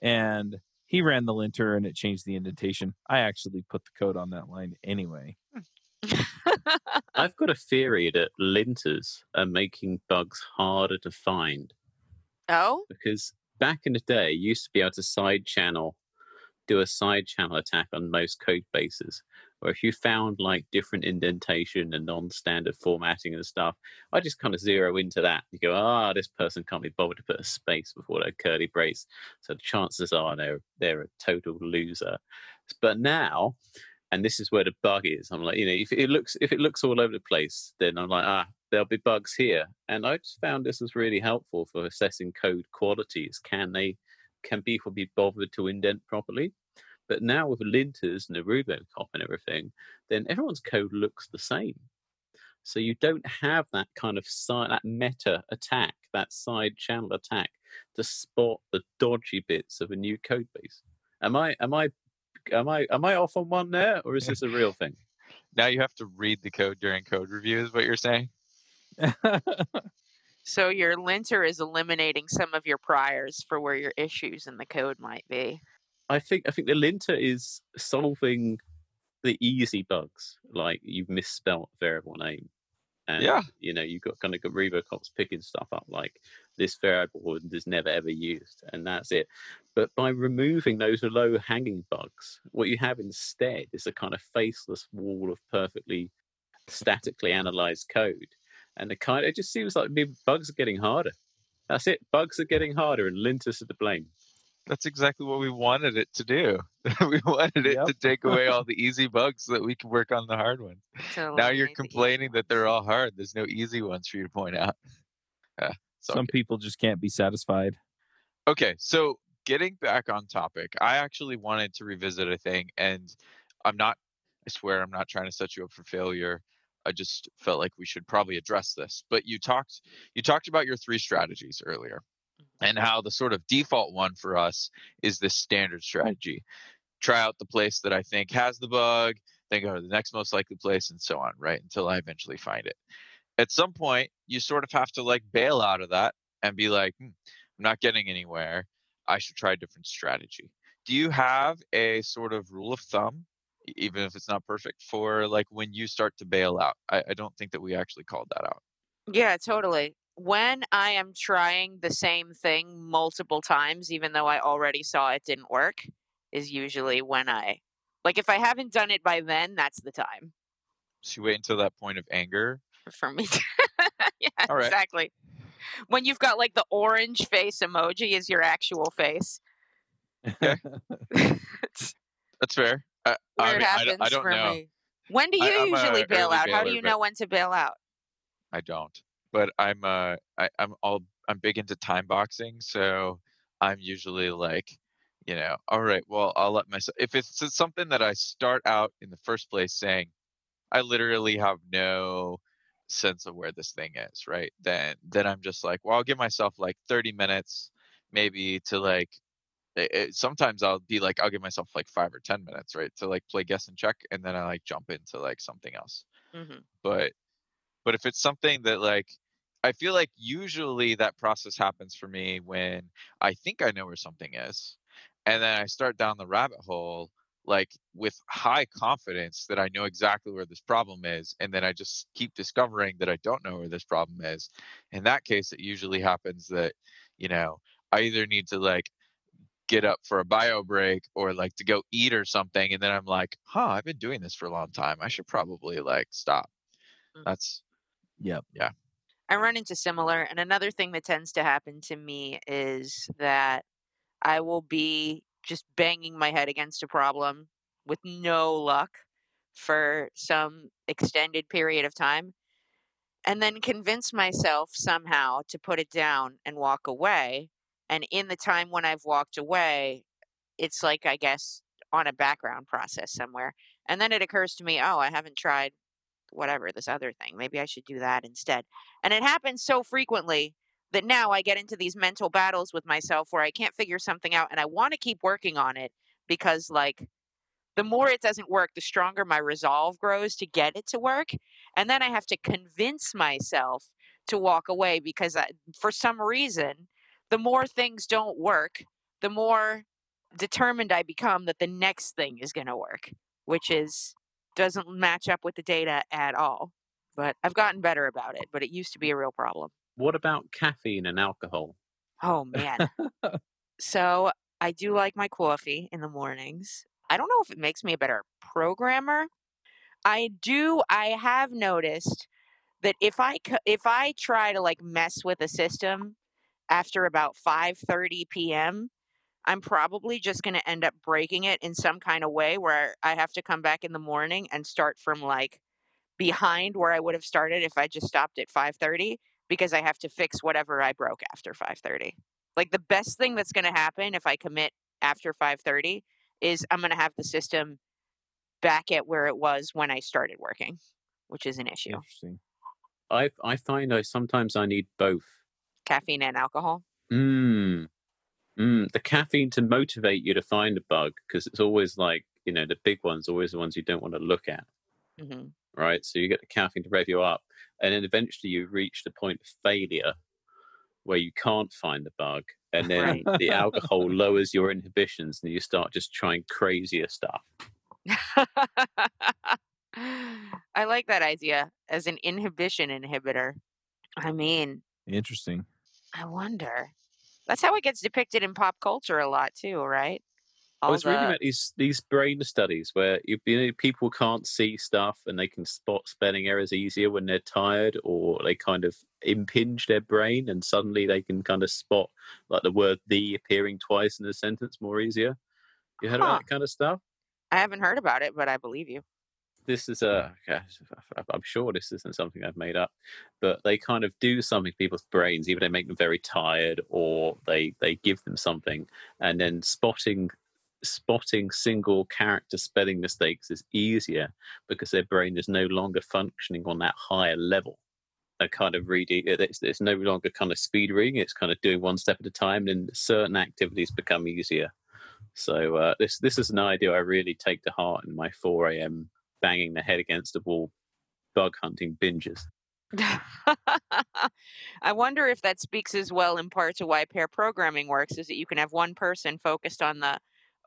Speaker 1: and he ran the linter and it changed the indentation. I actually put the code on that line anyway.
Speaker 4: I've got a theory that linters are making bugs harder to find
Speaker 3: oh,
Speaker 4: because back in the day, you used to be able to side channel, do a side channel attack on most code bases. Or if you found like different indentation and non-standard formatting and stuff, I just kind of zero into that. You go, ah, this person can't be bothered to put a space before their curly brace, so the chances are they're they're a total loser. But now, and this is where the bug is. I'm like, you know, if it looks if it looks all over the place, then I'm like, ah, there'll be bugs here. And I just found this was really helpful for assessing code qualities. Can they can people be bothered to indent properly? But now with linters and the RuboCop and everything, then everyone's code looks the same. So you don't have that kind of side, that meta attack, that side channel attack to spot the dodgy bits of a new code base. Am I am I am I am I off on one there, or is this a real thing?
Speaker 2: Now you have to read the code during code review. Is what you're saying?
Speaker 3: so your linter is eliminating some of your priors for where your issues in the code might be.
Speaker 4: I think I think the linter is solving the easy bugs, like you've misspelt variable name. And
Speaker 2: Yeah.
Speaker 4: you know, you've got kind of got RuboCops picking stuff up like this variable is never ever used, and that's it. But by removing those low hanging bugs, what you have instead is a kind of faceless wall of perfectly statically analyzed code. And the kind it just seems like bugs are getting harder. That's it. Bugs are getting harder and linters are to blame.
Speaker 2: That's exactly what we wanted it to do. we wanted it
Speaker 1: Yep.
Speaker 2: to take away all the easy bugs so that we can work on the hard ones.
Speaker 3: to
Speaker 2: Now you're
Speaker 3: eliminate the
Speaker 2: complaining that they're all hard. There's no easy ones for you to point out. Yeah. So
Speaker 1: Some people just can't be satisfied.
Speaker 2: Okay, so getting back on topic, I actually wanted to revisit a thing, and I'm not, I swear, I'm not trying to set you up for failure. I just felt like we should probably address this. But you talked, you talked about your three strategies earlier, mm-hmm. and how the sort of default one for us is this standard mm. strategy. Try out the place that I think has the bug, then go to the next most likely place, and so on, right? Until I eventually find it. At some point, you sort of have to like bail out of that and be like, "Hmm, I'm not getting anywhere. I should try a different strategy. Do you have a sort of rule of thumb, even if it's not perfect, for like when you start to bail out? I, I don't think that we actually called that out.
Speaker 3: Yeah, totally. When I am trying the same thing multiple times, even though I already saw it didn't work, is usually when I like if I haven't done it by then, that's the time
Speaker 2: So you wait until that point of anger.
Speaker 3: For me. yeah,
Speaker 2: right.
Speaker 3: exactly. When you've got like the orange face emoji is your actual face.
Speaker 2: That's fair. I,
Speaker 3: where
Speaker 2: I, mean, I, don't- I don't know.
Speaker 3: me. When do you
Speaker 2: I-
Speaker 3: usually bail out? How do you know when to bail out?
Speaker 2: I don't. But I'm uh I, I'm all I'm big into time boxing, so I'm usually like, you know, all right, well I'll let myself if it's something that I start out in the first place saying, I literally have no sense of where this thing is, right? Then then I'm just like, well I'll give myself like 30 minutes maybe to like it, it- sometimes I'll be like I'll give myself like five or ten minutes, right, to like play guess and check, and then I like jump into like something else
Speaker 3: hmm
Speaker 2: but but if it's something that like i feel like usually that process happens for me when i think i know where something is and then i start down the rabbit hole like with high confidence that i know exactly where this problem is and then i just keep discovering that i don't know where this problem is in that case it usually happens that you know i either need to like get up for a bio break or like to go eat or something and then i'm like huh i've been doing this for a long time i should probably like stop
Speaker 3: Mm.
Speaker 2: that's
Speaker 1: Yep. Yeah.
Speaker 3: I run into similar. And another thing that tends to happen to me is that I will be just banging my head against a problem with no luck for some extended period of time and then convince myself somehow to put it down and walk away. And in the time when I've walked away, it's like, I guess, on a background process somewhere. And then it occurs to me, oh, I haven't tried whatever, this other thing. Maybe I should do that instead. And it happens so frequently that now I get into these mental battles with myself where I can't figure something out and I want to keep working on it because, like, the more it doesn't work, the stronger my resolve grows to get it to work. And then I have to convince myself to walk away because I, for some reason, the more things don't work, the more determined I become that the next thing is going to work, which is doesn't match up with the data at all. But I've gotten better about it, but it used to be a real problem.
Speaker 4: What about caffeine and alcohol?
Speaker 3: Oh man. so I do like my coffee in the mornings. I don't know if it makes me a better programmer. I do I have noticed that if I if I try to like mess with a system after about 5:30 p.m., I'm probably just going to end up breaking it in some kind of way where I have to come back in the morning and start from like behind where I would have started if I just stopped at 5:30 because I have to fix whatever I broke after 5:30. Like the best thing that's going to happen if I commit after 5:30 is I'm going to have the system back at where it was when I started working, which is an issue.
Speaker 1: Interesting.
Speaker 4: I I find I sometimes I need both.
Speaker 3: Caffeine and alcohol.
Speaker 4: Mm. Mm. The caffeine to motivate you to find a bug because it's always like you know the big ones, always the ones you don't want to look at.
Speaker 3: hmm
Speaker 4: Right, so you get the caffeine to rev you up, and then eventually you reach the point of failure where you can't find the bug, and then
Speaker 3: Right.
Speaker 4: the alcohol lowers your inhibitions, and you start just trying crazier stuff.
Speaker 3: I like that idea as an inhibition inhibitor. I mean,
Speaker 1: Interesting.
Speaker 3: I wonder. That's how it gets depicted in pop culture a lot too, right?
Speaker 4: I was reading about these these brain studies where you, you know people can't see stuff and they can spot spelling errors easier when they're tired or they kind of impinge their brain and suddenly they can kind of spot like the word the appearing twice in a sentence more easier. You heard
Speaker 3: Huh.
Speaker 4: about that kind of stuff?
Speaker 3: I haven't heard about it, but I believe you.
Speaker 4: This is a I'm sure this isn't something I've made up, but they kind of do something to people's brains. Either they make them very tired or they they give them something, and then spotting spotting single character spelling mistakes is easier because their brain is no longer functioning on that higher level. A kind of reading, it's, it's no longer kind of speed reading. It's kind of doing one step at a time, and certain activities become easier. So uh, this this is an idea I really take to heart in my 4 a.m. banging the head against the wall bug hunting binges.
Speaker 3: I wonder if that speaks as well in part to why pair programming works is that you can have one person focused on the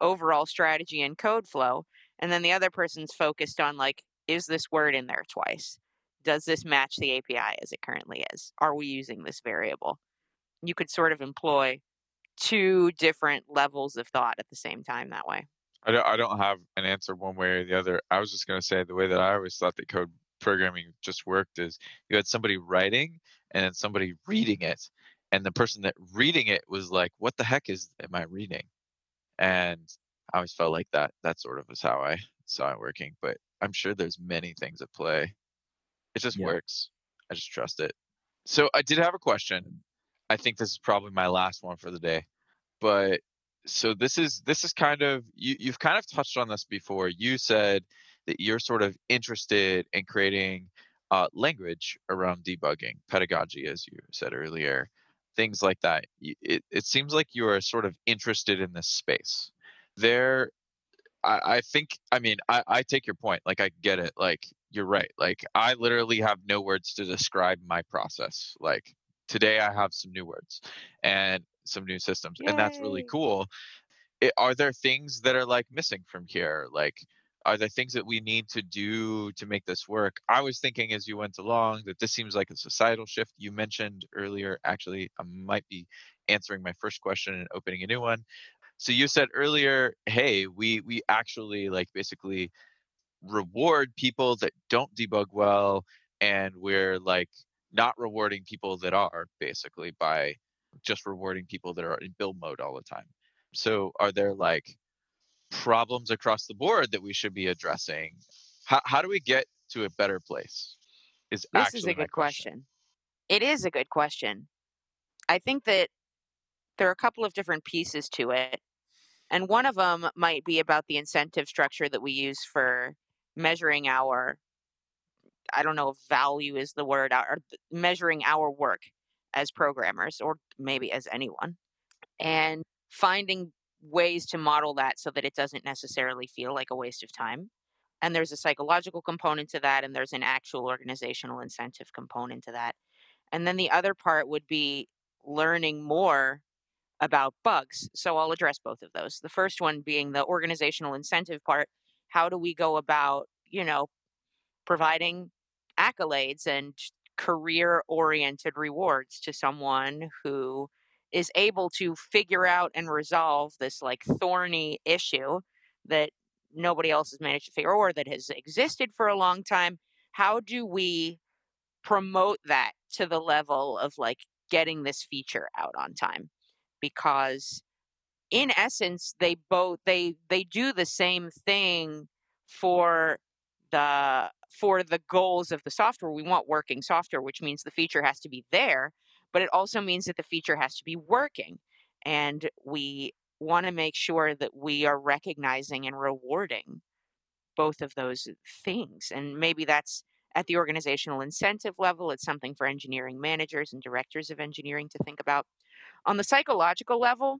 Speaker 3: overall strategy and code flow, and then the other person's focused on like, is this word in there twice? Does this match the API as it currently is? Are we using this variable? You could sort of employ two different levels of thought at the same time that way.
Speaker 2: I don't, I don't have an answer one way or the other. I was just going to say the way that I always thought that code programming just worked is you had somebody writing and then somebody reading it. And the person that reading it was like, what the heck is am I reading? And I always felt like that that sort of was how I saw it working. But I'm sure there's many things at play. It just
Speaker 1: Yeah.
Speaker 2: works. I just trust it. So I did have a question. I think this is probably my last one for the day. But so this is this is kind of you you've kind of touched on this before. You said that you're sort of interested in creating uh, language around debugging, pedagogy, as you said earlier, things like that. It it seems like you are sort of interested in this space. There, I, I think. I mean, I, I take your point. Like I get it. Like you're right. Like I literally have no words to describe my process. Like today, I have some new words and some new systems, and that's really cool. It, are there things that are like missing from here? Like are there things that we need to do to make this work? I was thinking as you went along that this seems like a societal shift. You mentioned earlier, actually, I might be answering my first question and opening a new one. So you said earlier, hey, we we actually like basically reward people that don't debug well, and we're like not rewarding people that are basically by just rewarding people that are in build mode all the time. So are there like problems across the board that we should be addressing? How how do we get to a better place? Is
Speaker 3: This is a good question. It is a good question. I think that there are a couple of different pieces to it. And one of them might be about the incentive structure that we use for measuring our, I don't know if value is the word, uh, our, measuring our work as programmers or maybe as anyone. And finding ways to model that so that it doesn't necessarily feel like a waste of time. And there's a psychological component to that, and there's an actual organizational incentive component to that. And then the other part would be learning more about bugs. So I'll address both of those. The first one being the organizational incentive part. How do we go about you know, providing accolades and career oriented rewards to someone who is able to figure out and resolve this like thorny issue that nobody else has managed to figure or that has existed for a long time how do we promote that to the level of like getting this feature out on time? Because in essence they both they they do the same thing for the for the goals of the software. We want working software which means the feature has to be there but it also means that the feature has to be working and we want to make sure that we are recognizing and rewarding both of those things and maybe that's at the organizational incentive level it's something for engineering managers and directors of engineering to think about. On the psychological level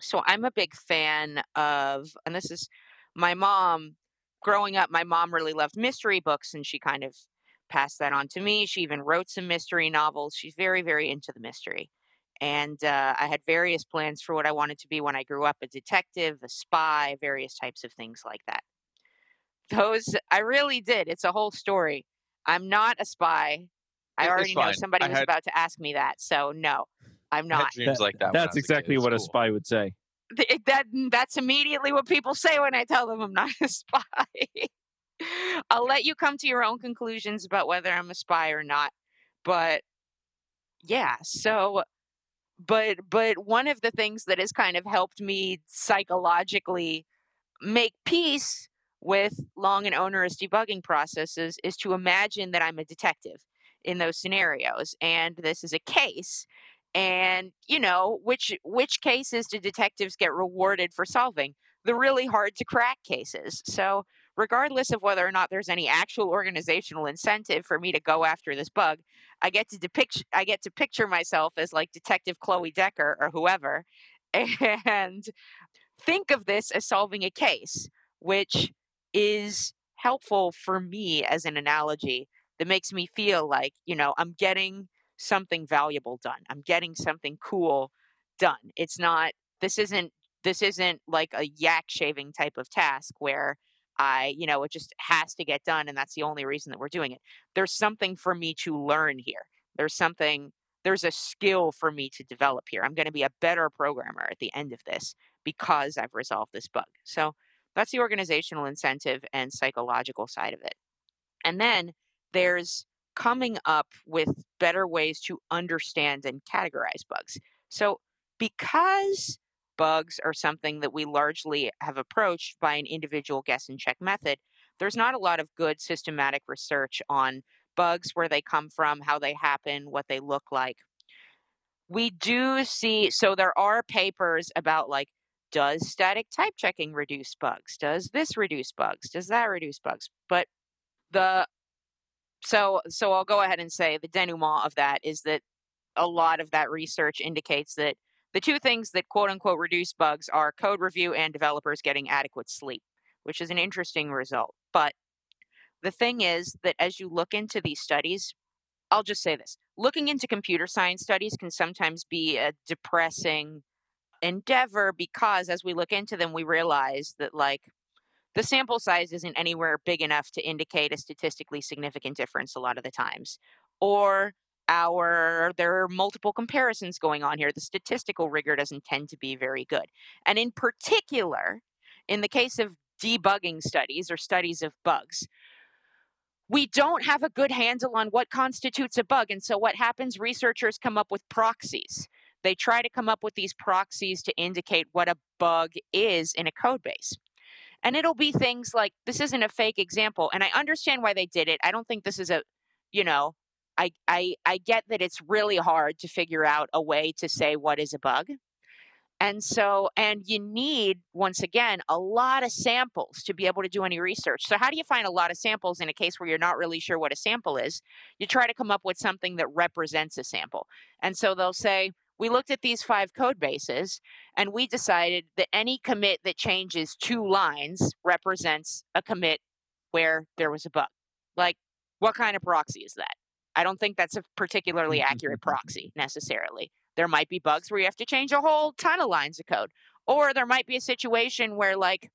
Speaker 3: so i'm a big fan of and this is my mom growing up my mom really loved mystery books and she kind of passed that on to me she even wrote some mystery novels she's very very into the mystery and uh, i had various plans for what i wanted to be when i grew up a detective a spy various types of things like that those I really did. It's a whole story. I'm not a spy. I already know somebody was had, about to ask me that, so no, I'm not.
Speaker 2: dreams that, like that.
Speaker 1: That's exactly what a spy would say.
Speaker 3: That that's immediately what people say when I tell them I'm not a spy. I'll let you come to your own conclusions about whether I'm a spy or not. But yeah, so but but one of the things that has kind of helped me psychologically make peace with long and onerous debugging processes is to imagine that I'm a detective in those scenarios and this is a case and you know which which cases do detectives get rewarded for solving the really hard to crack cases so regardless of whether or not there's any actual organizational incentive for me to go after this bug i get to depict i get to picture myself as like detective chloe decker or whoever and think of this as solving a case which is helpful for me as an analogy that makes me feel like, you know, I'm getting something valuable done. I'm getting something cool done. It's not this isn't this isn't like a yak shaving type of task where I, you know, it just has to get done and that's the only reason that we're doing it. There's something for me to learn here. There's something there's a skill for me to develop here. I'm going to be a better programmer at the end of this because I've resolved this bug. So that's the organizational incentive and psychological side of it. And then there's coming up with better ways to understand and categorize bugs. So, because bugs are something that we largely have approached by an individual guess and check method, there's not a lot of good systematic research on bugs, where they come from, how they happen, what they look like. We do see, so there are papers about like does static type checking reduce bugs? Does this reduce bugs? Does that reduce bugs? But the so so I'll go ahead and say the denouement of that is that a lot of that research indicates that the two things that quote unquote reduce bugs are code review and developers getting adequate sleep, which is an interesting result. But the thing is that as you look into these studies, I'll just say this looking into computer science studies can sometimes be a depressing endeavor because as we look into them, we realize that like the sample size isn't anywhere big enough to indicate a statistically significant difference a lot of the times. Or our there are multiple comparisons going on here. The statistical rigor doesn't tend to be very good. And in particular, in the case of debugging studies or studies of bugs, we don't have a good handle on what constitutes a bug. And so what happens? Researchers come up with proxies they try to come up with these proxies to indicate what a bug is in a code base. And it'll be things like this isn't a fake example. And I understand why they did it. I don't think this is a, you know, I, I, I get that it's really hard to figure out a way to say what is a bug. And so, and you need, once again, a lot of samples to be able to do any research. So, how do you find a lot of samples in a case where you're not really sure what a sample is? You try to come up with something that represents a sample. And so they'll say, we looked at these five code bases and we decided that any commit that changes two lines represents a commit where there was a bug. Like, what kind of proxy is that? I don't think that's a particularly mm-hmm, accurate mm-hmm, mm-hmm. proxy necessarily. There might be bugs where you have to change a whole ton of lines of code. Or there might be a situation where, like,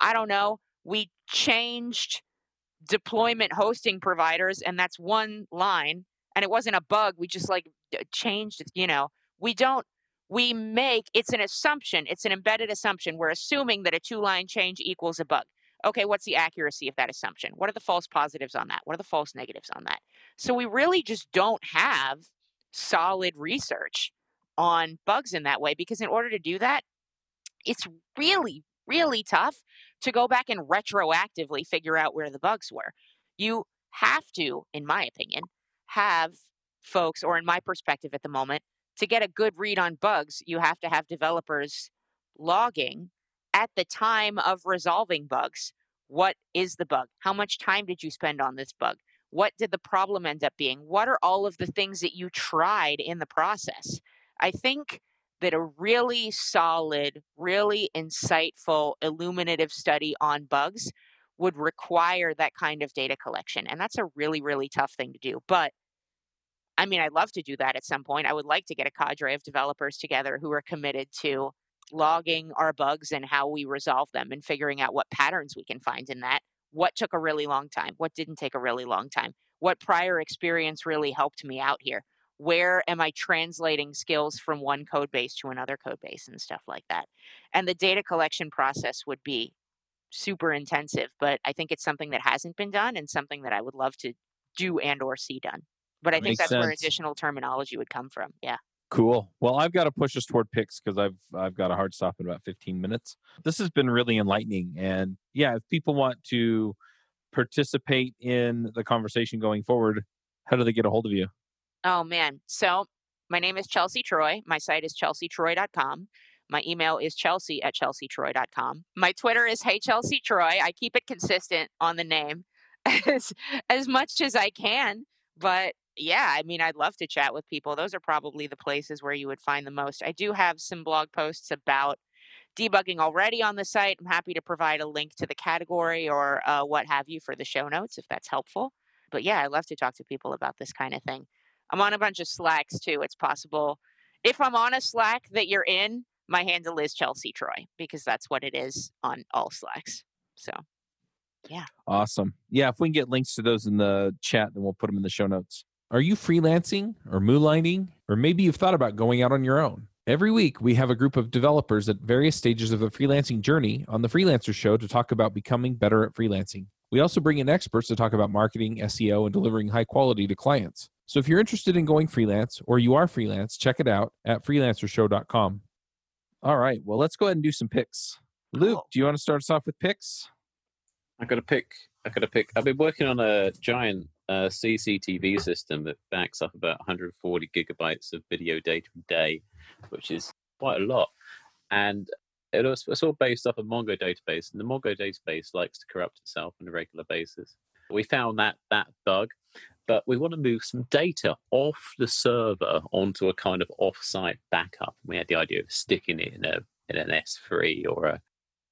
Speaker 3: I don't know, we changed deployment hosting providers and that's one line and it wasn't a bug we just like changed you know we don't we make it's an assumption it's an embedded assumption we're assuming that a two line change equals a bug okay what's the accuracy of that assumption? What are the false positives on that? What are the false negatives on that? So we really just don't have solid research on bugs in that way because in order to do that it's really really tough to go back and retroactively figure out where the bugs were. You have to, in my opinion, have folks, or in my perspective at the moment, to get a good read on bugs, you have to have developers logging at the time of resolving bugs. What is the bug? How much time did you spend on this bug? What did the problem end up being? What are all of the things that you tried in the process? I think that a really solid, really insightful, illuminative study on bugs would require that kind of data collection. And that's a really, really tough thing to do. But I mean, I'd love to do that at some point. I would like to get a cadre of developers together who are committed to logging our bugs and how we resolve them and figuring out what patterns we can find in that. What took a really long time? What didn't take a really long time? What prior experience really helped me out here? where am I translating skills from one code base to another code base and stuff like that. And the data collection process would be super intensive, but I think it's something that hasn't been done and something that I would love to do and or see done. But I think that's
Speaker 1: sense.
Speaker 3: where additional terminology would come from. Yeah.
Speaker 1: Cool. Well, I've got to push us toward picks because I've I've got a hard stop in about 15 minutes. This has been really enlightening, and yeah, if people want to participate in the conversation going forward, how do they get a hold of you?
Speaker 3: Oh man. So my name is Chelsea Troy. My site is chelseatroy.com. My email is chelsea at chelseatroy.com. My Twitter is Hey Chelsea Troy. I keep it consistent on the name as, as much as I can. But yeah, I mean, I'd love to chat with people. Those are probably the places where you would find the most. I do have some blog posts about debugging already on the site. I'm happy to provide a link to the category or uh, what have you for the show notes if that's helpful. But yeah, I love to talk to people about this kind of thing. I'm on a bunch of Slacks too. It's possible if I'm on a Slack that you're in, my handle is Chelsea Troy because that's what it is on all Slacks. So, yeah.
Speaker 1: Awesome. Yeah, if we can get links to those in the chat, then we'll put them in the show notes. Are you freelancing or moonlighting? Or maybe you've thought about going out on your own? Every week, we have a group of developers at various stages of the freelancing journey on the Freelancer Show to talk about becoming better at freelancing. We also bring in experts to talk about marketing, SEO, and delivering high quality to clients. So if you're interested in going freelance or you are freelance, check it out at freelancershow.com. All right, well, let's go ahead and do some picks. Luke,
Speaker 3: oh.
Speaker 1: do you want to start us off with picks?
Speaker 4: I got to pick. I got to pick. I've been working on a giant uh, CCTV system that backs up about 140 gigabytes of video data a day, which is quite a lot. And it was, all based off a Mongo database, and the Mongo database likes to corrupt itself on a regular basis. We found that that bug, but we want to move some data off the server onto a kind of off-site backup. We had the idea of sticking it in a in an S3 or a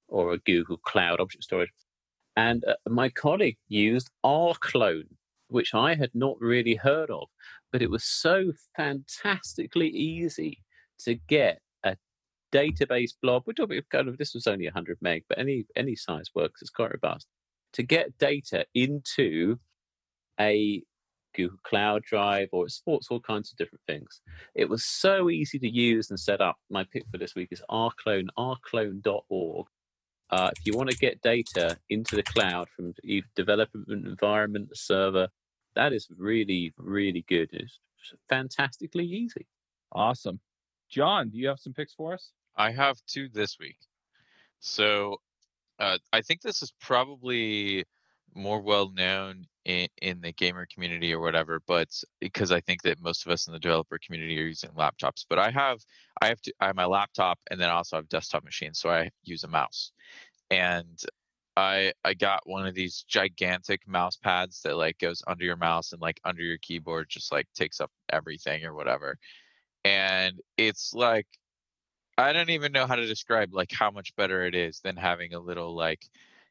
Speaker 4: or a Google Cloud object storage. And uh, my colleague used rclone, which I had not really heard of, but it was so fantastically easy to get a database blob. We're talking kind of this was only 100 meg, but any any size works. It's quite robust to get data into a Google Cloud Drive or it supports all kinds of different things. It was so easy to use and set up. My pick for this week is rclone, rclone.org. Uh, if you want to get data into the cloud from development environment, server, that is really, really good. It's fantastically easy.
Speaker 1: Awesome. John, do you have some picks for us?
Speaker 2: I have two this week. So uh, I think this is probably more well known in, in the gamer community or whatever, but because I think that most of us in the developer community are using laptops. But I have I have to I have my laptop and then I also have desktop machines, so I use a mouse. And I I got one of these gigantic mouse pads that like goes under your mouse and like under your keyboard, just like takes up everything or whatever. And it's like I don't even know how to describe like how much better it is than having a little like,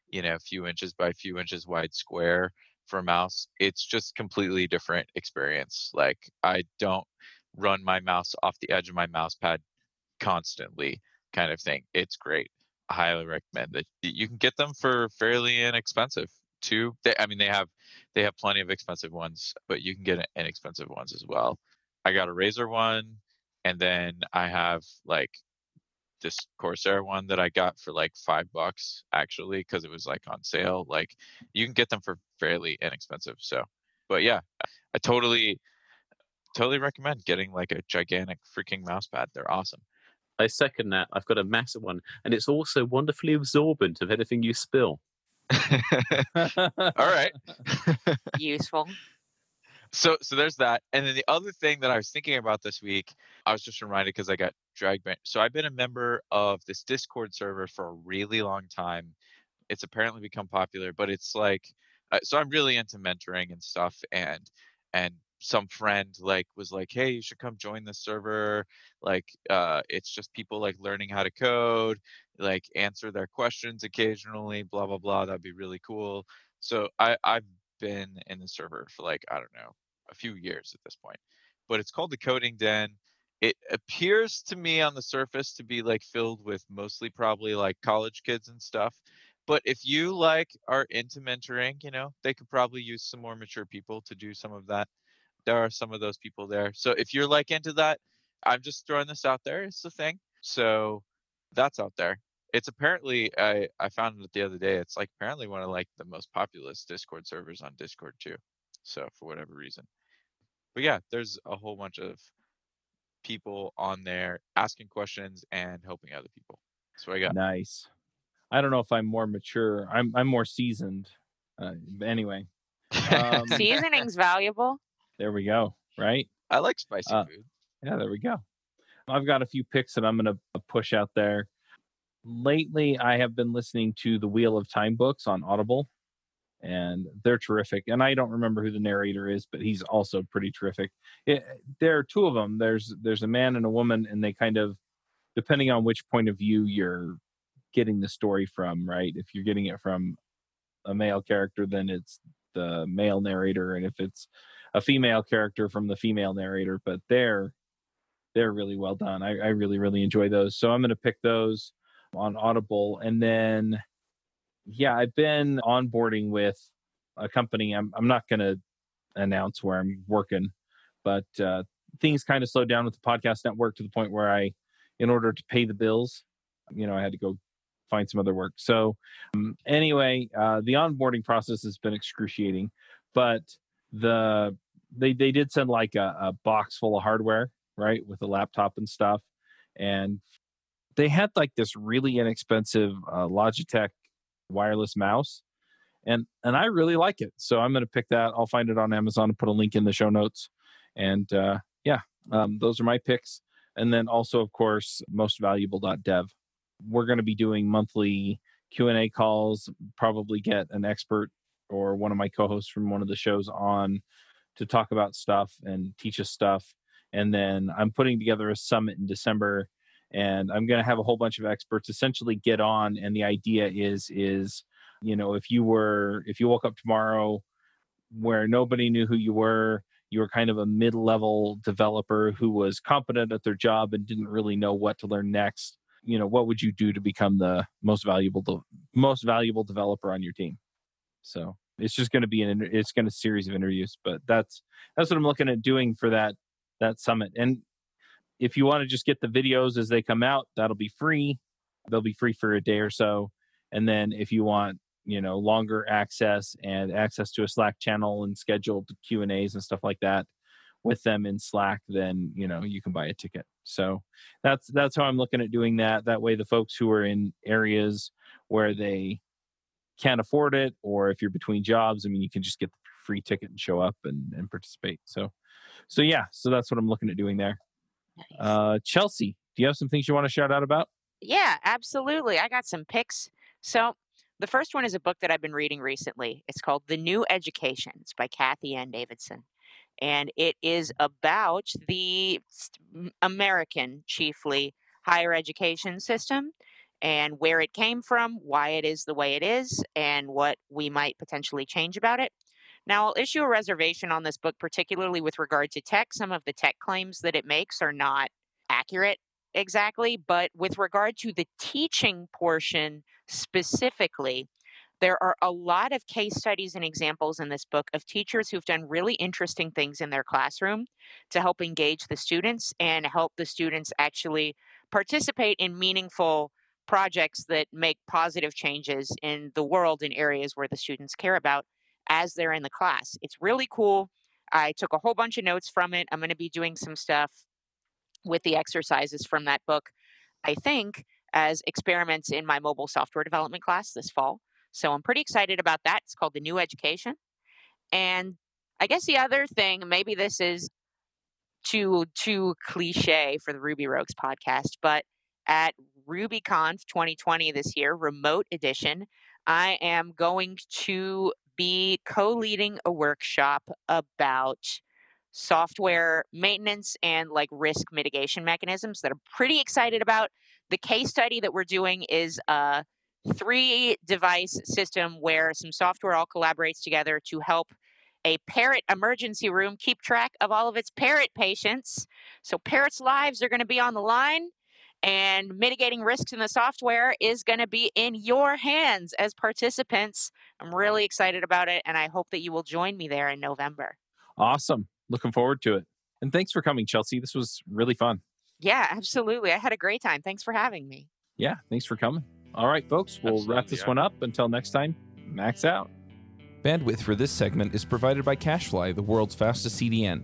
Speaker 2: you know, a few inches by a few inches wide square for a mouse. It's just completely different experience. Like I don't run my mouse off the edge of my mouse pad constantly kind of thing. It's great. Highly recommend that you can get them for fairly inexpensive too. They, I mean, they have they have plenty of expensive ones, but you can get inexpensive ones as well. I got a Razer one, and then I have like this Corsair one that I got for like five bucks actually because it was like on sale. Like you can get them for fairly inexpensive. So, but yeah, I totally, totally recommend getting like a gigantic freaking mouse pad. They're awesome.
Speaker 4: I second that. I've got a massive one, and it's also wonderfully absorbent of anything you spill.
Speaker 2: All right.
Speaker 3: Useful.
Speaker 2: So so there's that. And then the other thing that I was thinking about this week, I was just reminded because I got dragged back. So I've been a member of this Discord server for a really long time. It's apparently become popular, but it's like uh, so I'm really into mentoring and stuff and and some friend like was like hey you should come join the server like uh it's just people like learning how to code like answer their questions occasionally blah blah blah that'd be really cool. So i i've been in the server for like i don't know a few years at this point but it's called the coding den. It appears to me on the surface to be like filled with mostly probably like college kids and stuff but if you like are into mentoring you know they could probably use some more mature people to do some of that there are some of those people there. So if you're like into that, I'm just throwing this out there. It's the thing. So that's out there. It's apparently I I found it the other day. It's like apparently one of like the most populous Discord servers on Discord too. So for whatever reason. But yeah, there's a whole bunch of people on there asking questions and helping other people. So I got
Speaker 1: nice. I don't know if I'm more mature. I'm I'm more seasoned. Uh, anyway,
Speaker 3: um, seasoning's valuable.
Speaker 1: There we go. Right.
Speaker 2: I like spicy uh, food.
Speaker 1: Yeah, there we go. I've got a few picks that I'm going to uh, push out there. Lately, I have been listening to the Wheel of Time books on Audible, and they're terrific. And I don't remember who the narrator is, but he's also pretty terrific. It, there are two of them. There's there's a man and a woman, and they kind of, depending on which point of view you're getting the story from, right? If you're getting it from a male character, then it's the male narrator, and if it's a female character from the female narrator, but they're they're really well done. I, I really really enjoy those. So I'm going to pick those on Audible, and then yeah, I've been onboarding with a company. I'm I'm not going to announce where I'm working, but uh, things kind of slowed down with the podcast network to the point where I, in order to pay the bills, you know, I had to go find some other work. So um, anyway, uh, the onboarding process has been excruciating, but the they they did send like a, a box full of hardware, right, with a laptop and stuff, and they had like this really inexpensive uh, Logitech wireless mouse, and and I really like it. So I'm going to pick that. I'll find it on Amazon and put a link in the show notes. And uh, yeah, um, those are my picks. And then also, of course, mostvaluable.dev. We're going to be doing monthly Q and A calls. Probably get an expert or one of my co-hosts from one of the shows on to talk about stuff and teach us stuff. And then I'm putting together a summit in December and I'm going to have a whole bunch of experts essentially get on and the idea is is you know if you were if you woke up tomorrow where nobody knew who you were you were kind of a mid-level developer who was competent at their job and didn't really know what to learn next you know what would you do to become the most valuable most valuable developer on your team so it's just going to be an it's going to series of interviews, but that's that's what I'm looking at doing for that that summit. And if you want to just get the videos as they come out, that'll be free. They'll be free for a day or so. And then if you want, you know, longer access and access to a Slack channel and scheduled Q and A's and stuff like that with them in Slack, then you know you can buy a ticket. So that's that's how I'm looking at doing that. That way, the folks who are in areas where they can't afford it or if you're between jobs i mean you can just get the free ticket and show up and, and participate. So so yeah so that's what i'm looking at doing there. Nice. uh chelsea do you have some things you want to shout out about?
Speaker 3: Yeah absolutely i got some picks. So the first one is a book that i've been reading recently. It's called the new education. It's by Cathy N. Davidson. And it is about the american chiefly higher education system and where it came from, why it is the way it is, and what we might potentially change about it. Now, I'll issue a reservation on this book, particularly with regard to tech. Some of the tech claims that it makes are not accurate exactly, but with regard to the teaching portion specifically, there are a lot of case studies and examples in this book of teachers who've done really interesting things in their classroom to help engage the students and help the students actually participate in meaningful projects that make positive changes in the world in areas where the students care about as they're in the class. It's really cool. I took a whole bunch of notes from it. I'm going to be doing some stuff with the exercises from that book, I think, as experiments in my mobile software development class this fall. So I'm pretty excited about that. It's called The New Education. And I guess the other thing, maybe this is too too cliche for the Ruby Rogues podcast, but at RubyConf 2020 this year, remote edition, I am going to be co-leading a workshop about software maintenance and like risk mitigation mechanisms that I'm pretty excited about. The case study that we're doing is a three device system where some software all collaborates together to help a parrot emergency room keep track of all of its parrot patients. So parrots' lives are going to be on the line and mitigating risks in the software is going to be in your hands as participants. I'm really excited about it and I hope that you will join me there in November.
Speaker 1: Awesome. Looking forward to it. And thanks for coming, Chelsea. This was really fun.
Speaker 3: Yeah, absolutely. I had a great time. Thanks for having me.
Speaker 1: Yeah, thanks for coming. All right, folks, we'll
Speaker 2: Absolutely,
Speaker 1: wrap this
Speaker 2: yeah.
Speaker 1: one up. Until next time, max out. Bandwidth for this segment is provided by CacheFly, the world's fastest CDN.